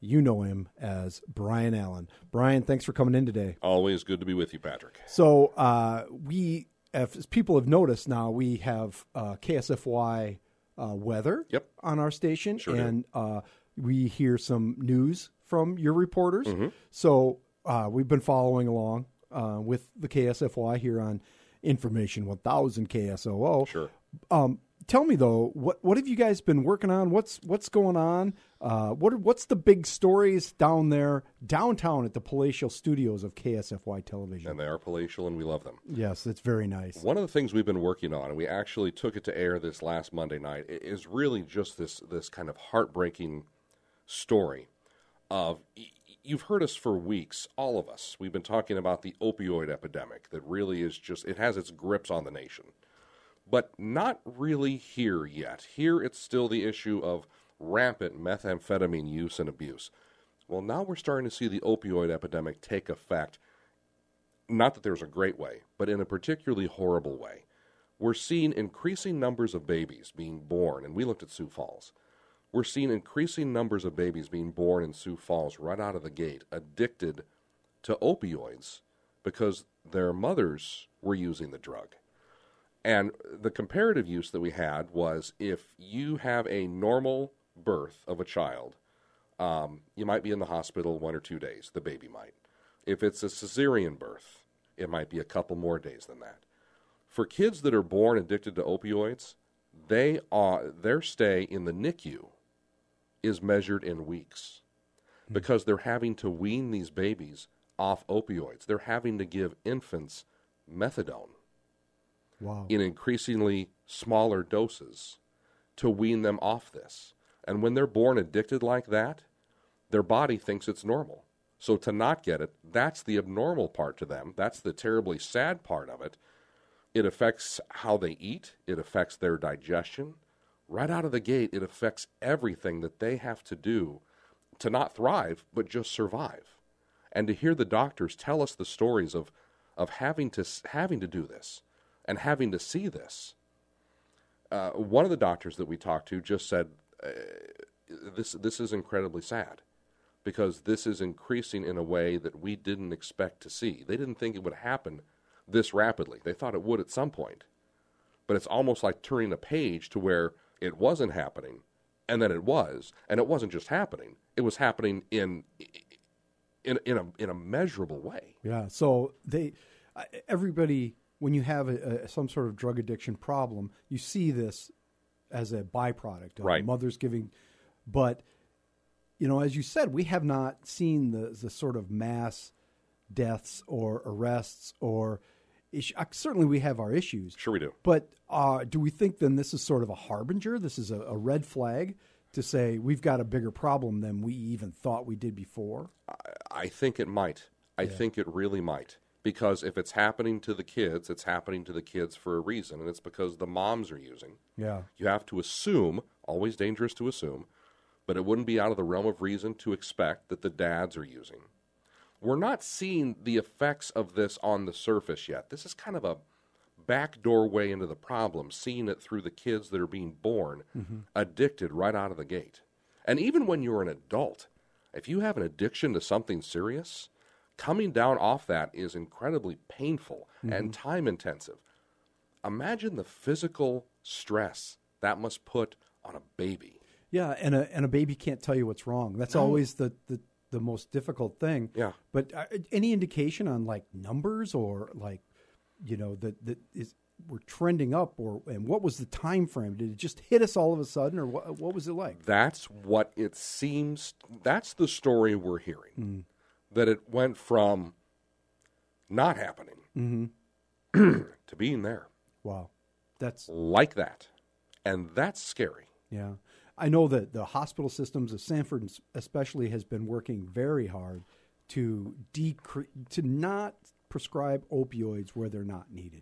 You know him as Brian Allen. Brian, thanks for coming in today. Always good to be with you, Patrick. So uh, we, as people have noticed now, we have uh, KSFY uh, weather Yep. on our station, Sure and uh, we hear some news from your reporters. Mm-hmm. So uh, we've been following along uh, with the KSFY here on Information 1000 KSOO. Sure. Um, tell me though, what what have you guys been working on? What's what's going on? Uh, what are, what's the big stories down there downtown at the palatial studios of KSFY Television? And they are palatial, and we love them. Yes, it's very nice. One of the things we've been working on, and we actually took it to air this last Monday night, is really just this this kind of heartbreaking story of you've heard us for weeks, all of us. We've been talking about the opioid epidemic that really is just it has its grips on the nation. But not really here yet. Here it's still the issue of rampant methamphetamine use and abuse. Well, now we're starting to see the opioid epidemic take effect not that there's a great way, but in a particularly horrible way. We're seeing increasing numbers of babies being born, and we looked at Sioux Falls. We're seeing increasing numbers of babies being born in Sioux Falls right out of the gate, addicted to opioids because their mothers were using the drug. And the comparative use that we had was if you have a normal birth of a child, um, you might be in the hospital one or two days, the baby might. If it's a cesarean birth, it might be a couple more days than that. For kids that are born addicted to opioids, they are their stay in the NICU is measured in weeks because they're having to wean these babies off opioids. They're having to give infants methadone Wow. in increasingly smaller doses to wean them off this. And when they're born addicted like that, their body thinks it's normal. So to not get it, that's the abnormal part to them. That's the terribly sad part of it. It affects how they eat, it affects their digestion. Right out of the gate, it affects everything that they have to do to not thrive, but just survive. And to hear the doctors tell us the stories of, of having, to, having to do this and having to see this. Uh, one of the doctors that we talked to just said, this, this is incredibly sad because this is increasing in a way that we didn't expect to see. They didn't think it would happen this rapidly. They thought it would at some point. But it's almost like turning a page to where it wasn't happening and then it was, and it wasn't just happening. It was happening in in in a in a measurable way. Yeah. So they, uh, everybody, when you have a, a, some sort of drug addiction problem, you see this as a byproduct of Right. mothers giving, but you know, as you said, we have not seen the the sort of mass deaths or arrests or issue. uh, certainly we have our issues. Sure we do. But uh, do we think then this is sort of a harbinger? This is a, a red flag to say we've got a bigger problem than we even thought we did before? I think it might. I think it really might. Because if it's happening to the kids, it's happening to the kids for a reason, and it's because the moms are using. Yeah. You have to assume, always dangerous to assume, but it wouldn't be out of the realm of reason to expect that the dads are using. We're not seeing the effects of this on the surface yet. This is kind of a backdoor way into the problem, seeing it through the kids that are being born mm-hmm. addicted right out of the gate. And even when you're an adult, if you have an addiction to something serious, coming down off that is incredibly painful and time intensive. Imagine the physical stress that must put on a baby. Yeah, and a and a baby can't tell you what's wrong. That's always the, the the most difficult thing. Yeah. But uh, any indication on like numbers or like you know that that is we're trending up or and what was the time frame? Did it just hit us all of a sudden or what what was it like? That's what it seems. That's the story we're hearing. That it went from not happening Mm-hmm. [clears throat] to being there Wow, that's like that. And that's scary. Yeah. I know that the hospital systems of Sanford especially has been working very hard to decre- to not prescribe opioids where they're not needed.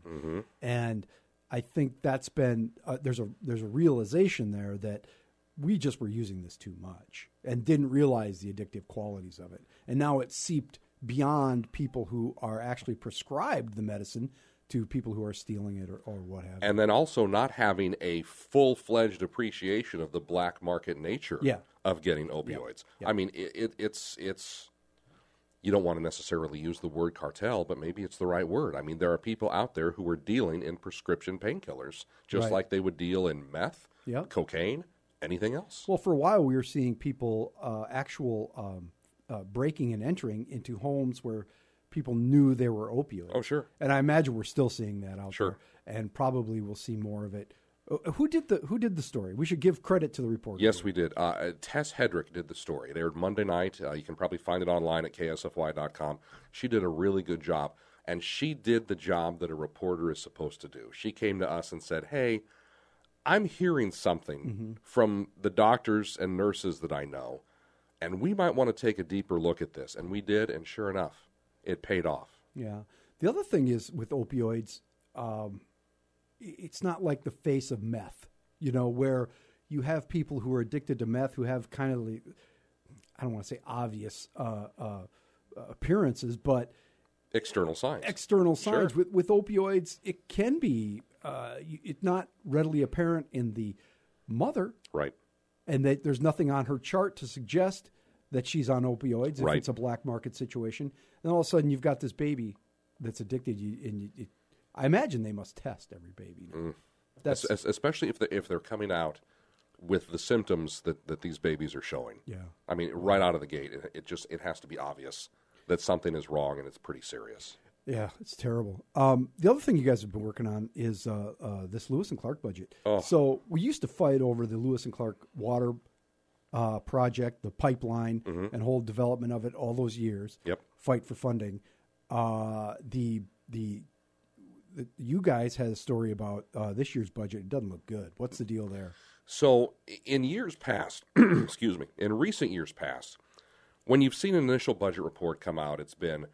And I think that's been uh, there's a there's a realization there that we just were using this too much and didn't realize the addictive qualities of it. And now it's seeped beyond people who are actually prescribed the medicine to people who are stealing it or, or what have you. And then also not having a full fledged appreciation of the black market nature Yeah. of getting opioids. Yeah. I mean, it, it, it's it's you don't want to necessarily use the word cartel, but maybe it's the right word. I mean, there are people out there who are dealing in prescription painkillers, just Right. like they would deal in meth, Yeah. cocaine, anything else. Well, for a while, we were seeing people uh, actual um, uh, breaking and entering into homes where people knew they were opioids. Oh, sure. And I imagine we're still seeing that out Sure. there, and probably we'll see more of it. Uh, who did the Who did the story? We should give credit to the reporter. Yes, we did. Uh, Tess Hedrick did the story. It aired Monday night. Uh, you can probably find it online at ksfy.com. She did a really good job, and she did the job that a reporter is supposed to do. She came to us and said, "Hey, I'm hearing something from the doctors and nurses that I know, and we might want to take a deeper look at this." And we did, and sure enough, it paid off. Yeah. The other thing is with opioids, um, it's not like the face of meth, you know, where you have people who are addicted to meth who have kind of, the, I don't want to say obvious uh, uh, appearances, but External signs. external signs. Sure. With, with opioids, it can be, uh, it's not readily apparent in the mother, right. and that there's nothing on her chart to suggest that she's on opioids if Right. it's a black market situation. And all of a sudden, you've got this baby that's addicted. You, and you, it, I imagine they must test every baby. Now. That's es- especially if they if they're coming out with the symptoms that, that these babies are showing. Yeah. I mean, right out of the gate, it, it just it has to be obvious that something is wrong and it's pretty serious. Yeah, it's terrible. Um, the other thing you guys have been working on is uh, uh, this Lewis and Clark budget. Oh. So we used to fight over the Lewis and Clark water uh, project, the pipeline, and whole development of it all those years. Mm-hmm. Yep. Fight for funding. Uh, the the the- you guys had a story about uh, this year's budget. It doesn't look good. What's the deal there? So, in years past, [clears throat] excuse me, in recent years past, when you've seen an initial budget report come out, it's been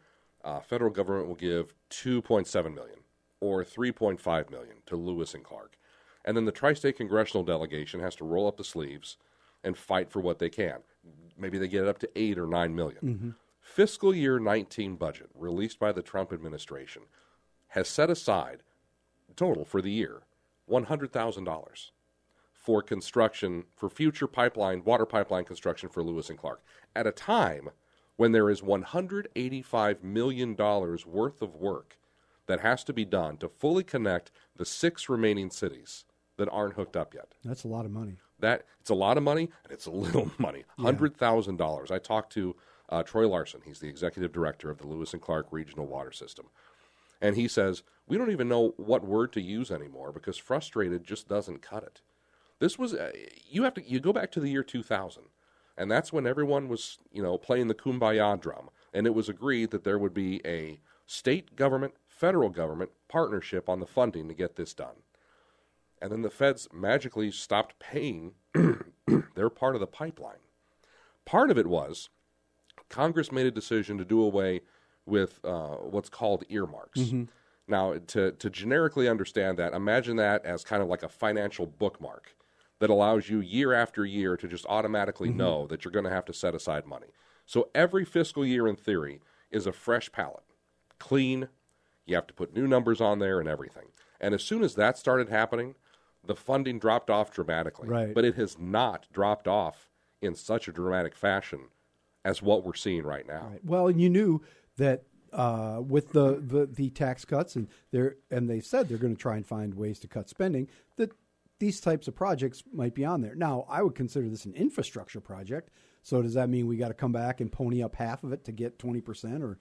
uh, federal government will give 2.7 million or 3.5 million to Lewis and Clark, and then the tri-state congressional delegation has to roll up the sleeves and fight for what they can. Maybe they get it up to eight or nine million. Fiscal year 19 budget released by the Trump administration has set aside total for the year $100,000 for construction for future pipeline water pipeline construction for Lewis and Clark at a time when there is 185 million dollars worth of work that has to be done to fully connect the six remaining cities that aren't hooked up yet. That's a lot of money. That it's a lot of money and it's a [laughs] little money. Hundred thousand dollars. I talked to uh, Troy Larson. He's the executive director of the Lewis and Clark Regional Water System, and he says we don't even know what word to use anymore because frustrated just doesn't cut it. This was uh, you have to you go back to the year 2000, and that's when everyone was you know playing the kumbaya drum, and it was agreed that there would be a state government, federal government partnership on the funding to get this done and then the feds magically stopped paying [clears throat] their part of the pipeline. Part of it was Congress made a decision to do away with uh, what's called earmarks. Now, to, to generically understand that, imagine that as kind of like a financial bookmark that allows you year after year to just automatically know that you're going to have to set aside money. So every fiscal year, in theory, is a fresh palette, clean. You have to put new numbers on there and everything. And as soon as that started happening, the funding dropped off dramatically. Right. But it has not dropped off in such a dramatic fashion as what we're seeing right now. Right. Well, and you knew that uh, with the, the, the tax cuts, and they and they said they're going to try and find ways to cut spending. That these types of projects might be on there. Now, I would consider this an infrastructure project. So does that mean we got to come back and pony up half of it to get twenty percent, or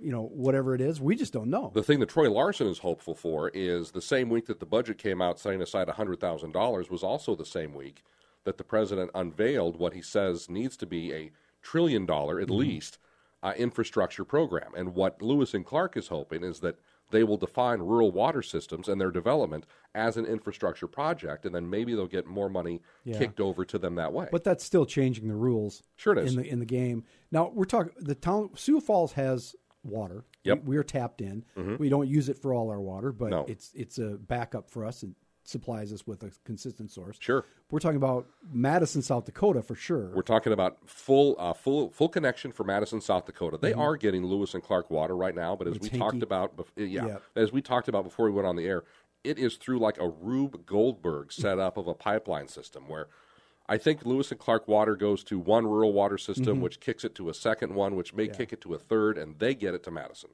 you know whatever it is? We just don't know. The thing that Troy Larson is hopeful for is the same week that the budget came out setting aside $100,000 was also the same week that the president unveiled what he says needs to be a trillion dollar, at least, uh, infrastructure program. And what Lewis and Clark is hoping is that they will define rural water systems and their development as an infrastructure project, and then maybe they'll get more money Yeah. kicked over to them that way. But that's still changing the rules. Sure it is. in the in the game. Now we're talking. The town Sioux Falls has water. Yep. Mm-hmm. we, are tapped in. We don't use it for all our water, but No. it's it's a backup for us. It supplies us with a consistent source. Sure. We're talking about Madison, South Dakota, for sure. We're talking about full, uh, full, full connection for Madison, South Dakota. Mm-hmm. They are getting Lewis and Clark water right now, but as we talked about, bef- yeah, Yep. as we talked about before we went on the air, it is through like a Rube Goldberg setup of a pipeline system where I think Lewis and Clark water goes to one rural water system, which kicks it to a second one, which may kick it to a third, and they get it to Madison.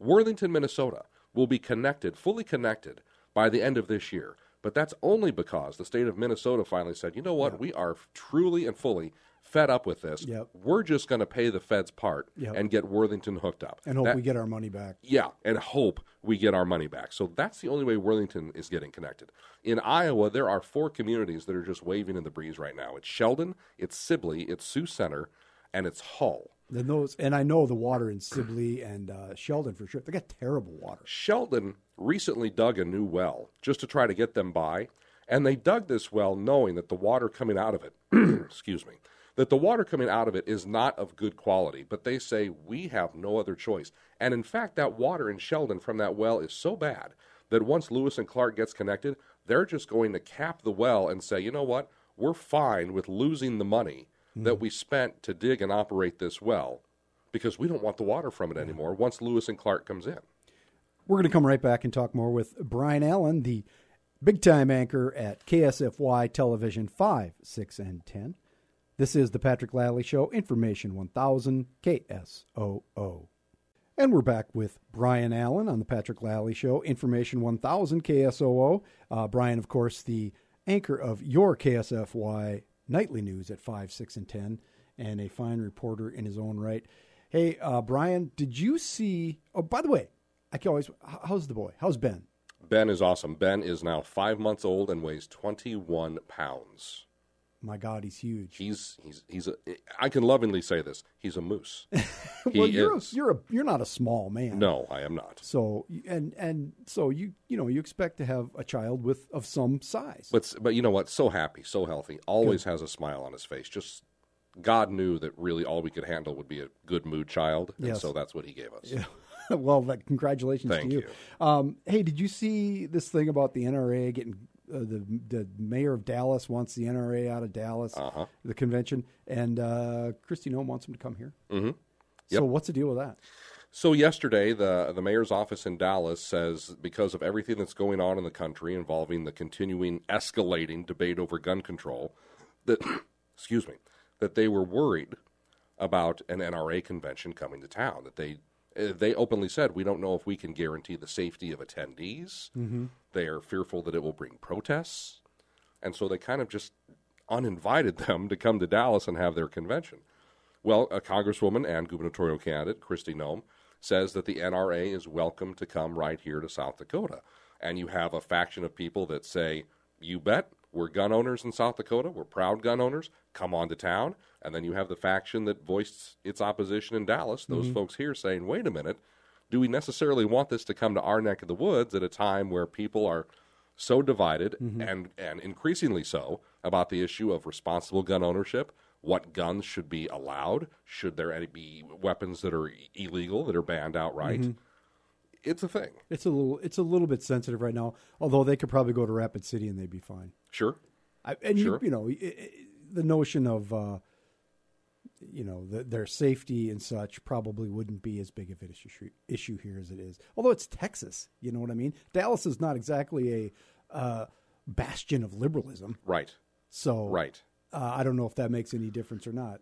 Worthington, Minnesota will be connected, fully connected, by the end of this year. But that's only because the state of Minnesota finally said, you know what, we are truly and fully fed up with this. Yep. We're just going to pay the Fed's part Yep. and get Worthington hooked up. and hope That- we get our money back. yeah, and hope we get our money back. So that's the only way Worthington is getting connected. In Iowa, there are four communities that are just waving in the breeze right now. It's Sheldon, it's Sibley, it's Sioux Center, and it's Hull. Then those, and I know the water in Sibley and uh, Sheldon for sure. They got terrible water. Sheldon recently dug a new well just to try to get them by, and they dug this well knowing that the water coming out of it, [clears throat] excuse me, that the water coming out of it is not of good quality, but they say we have no other choice. And in fact, that water in Sheldon from that well is so bad that once Lewis and Clark gets connected, they're just going to cap the well and say, you know what, we're fine with losing the money that we spent to dig and operate this well because we don't want the water from it anymore once Lewis and Clark comes in. We're going to come right back and talk more with Brian Allen, the big time anchor at KSFY Television 5, 6, and 10. This is the Patrick Lalley Show, Information 1000 KSOO. And we're back with Brian Allen on the Patrick Lalley Show, Information 1000 KSOO. Uh, Brian, of course, the anchor of your KSFY nightly news at 5, 6, and 10, and a fine reporter in his own right. Hey, uh, Brian, did you see? Oh, by the way, I can always. How's the boy? How's Ben? Ben is awesome. Ben is now five months old and weighs 21 pounds. My God, he's huge. He's he's he's a. I can lovingly say this. He's a moose. [laughs] Well, you're is. A, you're a you're not a small man. no, I am not. So and and so you you know you expect to have a child with of some size. But but you know what? So happy, so healthy. Always has a smile on his face. Just God knew that really all we could handle would be a good mood child, and Yes. so that's what He gave us. Yeah. [laughs] well, congratulations Thank to you. you. Um, hey, did you see this thing about the NRA getting uh, the the mayor of Dallas wants the NRA out of Dallas, Uh-huh. the convention, and uh, Kristi Noem wants him to come here. Mm-hmm. Yep. So what's the deal with that? So yesterday, the the mayor's office in Dallas says because of everything that's going on in the country involving the continuing escalating debate over gun control, that [coughs] excuse me, that they were worried about an NRA convention coming to town. That they they openly said we don't know if we can guarantee the safety of attendees. Mm-hmm. They are fearful that it will bring protests, and so they kind of just uninvited [laughs] them to come to Dallas and have their convention. Well, a congresswoman and gubernatorial candidate, Kristi Noem, says that the NRA is welcome to come right here to South Dakota. And you have a faction of people that say, you bet, we're gun owners in South Dakota, we're proud gun owners, come on to town. And then you have the faction that voiced its opposition in Dallas, those mm-hmm. folks here saying, wait a minute, do we necessarily want this to come to our neck of the woods at a time where people are so divided mm-hmm. and, and increasingly so about the issue of responsible gun ownership, what guns should be allowed, should there any be weapons that are illegal that are banned outright? Mm-hmm. It's a thing. It's a little it's a little bit sensitive right now. Although they could probably go to Rapid City and they'd be fine. Sure. I, and Sure. you, you know, i i the notion of, uh, you know, the, their safety and such probably wouldn't be as big of an issue, issue here as it is. Although it's Texas, you know what I mean? Dallas is not exactly a uh, bastion of liberalism. Right. So Right. uh, I don't know if that makes any difference or not.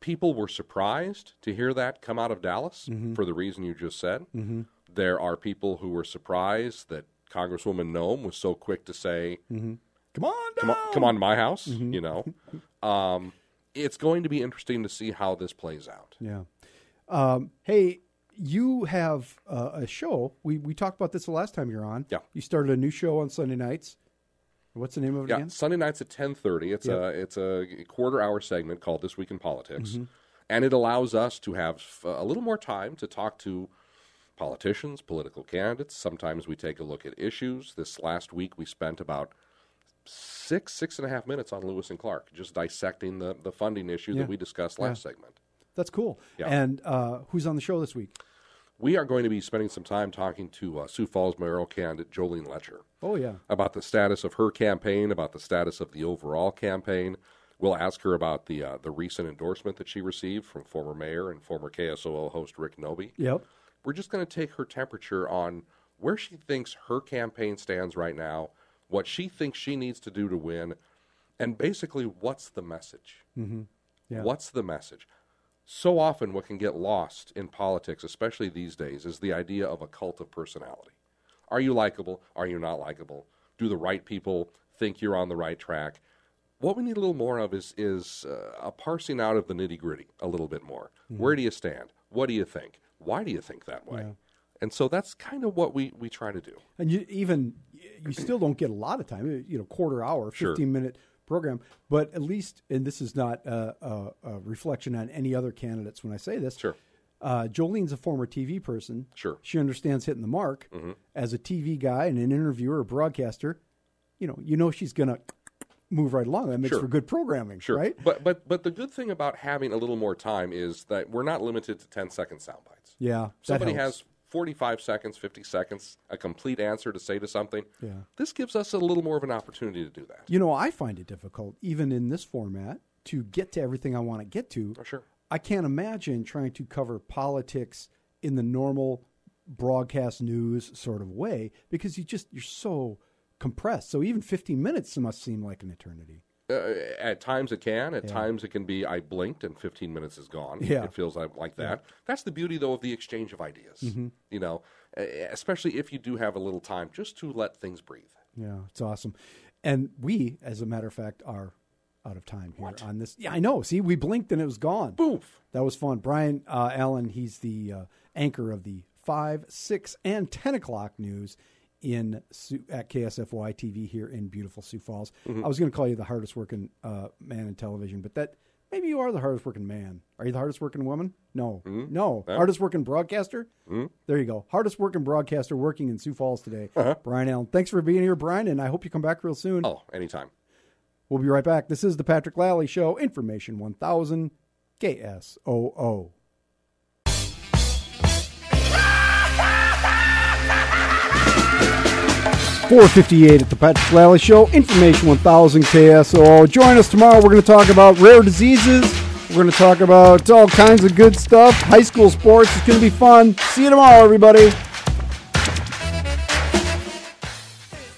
People were surprised to hear that come out of Dallas for the reason you just said. Mm-hmm. There are people who were surprised that Congresswoman Noem was so quick to say, Come on, come on, come on to my house, you know. [laughs] Um, it's going to be interesting to see how this plays out. Yeah. Um, hey, you have uh, a show. We we talked about this the last time you're on. Yeah. You started a new show on Sunday nights. What's the name of it Yeah, again? Sunday nights at ten thirty. It's a it's a quarter hour segment called This Week in Politics, Mm-hmm. and it allows us to have a little more time to talk to politicians, political candidates. Sometimes we take a look at issues. This last week, we spent about six, six and a half minutes on Lewis and Clark, just dissecting the, the funding issue Yeah. that we discussed last segment. That's cool. Yeah. And uh, who's on the show this week? We are going to be spending some time talking to uh, Sioux Falls mayoral candidate Jolene Loetscher Oh yeah. about the status of her campaign, about the status of the overall campaign. We'll ask her about the uh, the recent endorsement that she received from former mayor and former KSOO host Rick Knobe. Yep. We're just going to take her temperature on where she thinks her campaign stands right now, what she thinks she needs to do to win, and basically what's the message. Mm-hmm. Yeah. What's the message? So often, what can get lost in politics, especially these days, is the idea of a cult of personality. Are you likable? Are you not likable? Do the right people think you're on the right track? What we need a little more of is is uh, a parsing out of the nitty gritty a little bit more. Where do you stand? What do you think? Why do you think that way? And so that's kind of what we, we try to do. And you even you still don't get a lot of time. You know, quarter hour, Sure. fifteen minute program. But at least, and this is not a, a, a reflection on any other candidates when I say this. Sure. Uh, Jolene's a former TV person. Sure. She understands hitting the mark. As a TV guy and an interviewer, a broadcaster, you know, you know she's gonna move right along. That makes Sure. for good programming, Sure. right? But but but the good thing about having a little more time is that we're not limited to 10 second sound bites. Yeah, Somebody has 45 seconds, 50 seconds, a complete answer to say to something. Yeah. This gives us a little more of an opportunity to do that. You know, I find it difficult, even in this format, to get to everything I want to get to. Oh, sure. I can't imagine trying to cover politics in the normal broadcast news sort of way because you just you're so compressed. So even 15 minutes must seem like an eternity. Uh, at times it can. At times it can be I blinked and 15 minutes is gone. Yeah. It feels like, like that. That's the beauty, though, of the exchange of ideas. You know, especially if you do have a little time just to let things breathe. Yeah, it's awesome. And we, as a matter of fact, are out of time here on this. Yeah, I know. See, we blinked and it was gone. Boof. That was fun. Brian uh, Allen, he's the uh, anchor of the 5, 6, and 10 o'clock news in at KSFY TV here in beautiful Sioux Falls. Mm-hmm. I was going to call you the hardest working uh, man in television, but that maybe you are the hardest working man. Are you the hardest working woman? No. Mm-hmm. No. Hardest working broadcaster? Mm-hmm. There you go. Hardest working broadcaster working in Sioux Falls today. Uh-huh. Brian Allen. Thanks for being here, Brian, and I hope you come back real soon. Oh, anytime. We'll be right back. This is the Patrick Lalley Show, Information 1000 KSOO. Four fifty-eight at the Patrick Lalley Show, Information 1000 KSOO. Join us tomorrow. We're going to talk about rare diseases. We're going to talk about all kinds of good stuff. High school sports. It's going to be fun. See you tomorrow, everybody.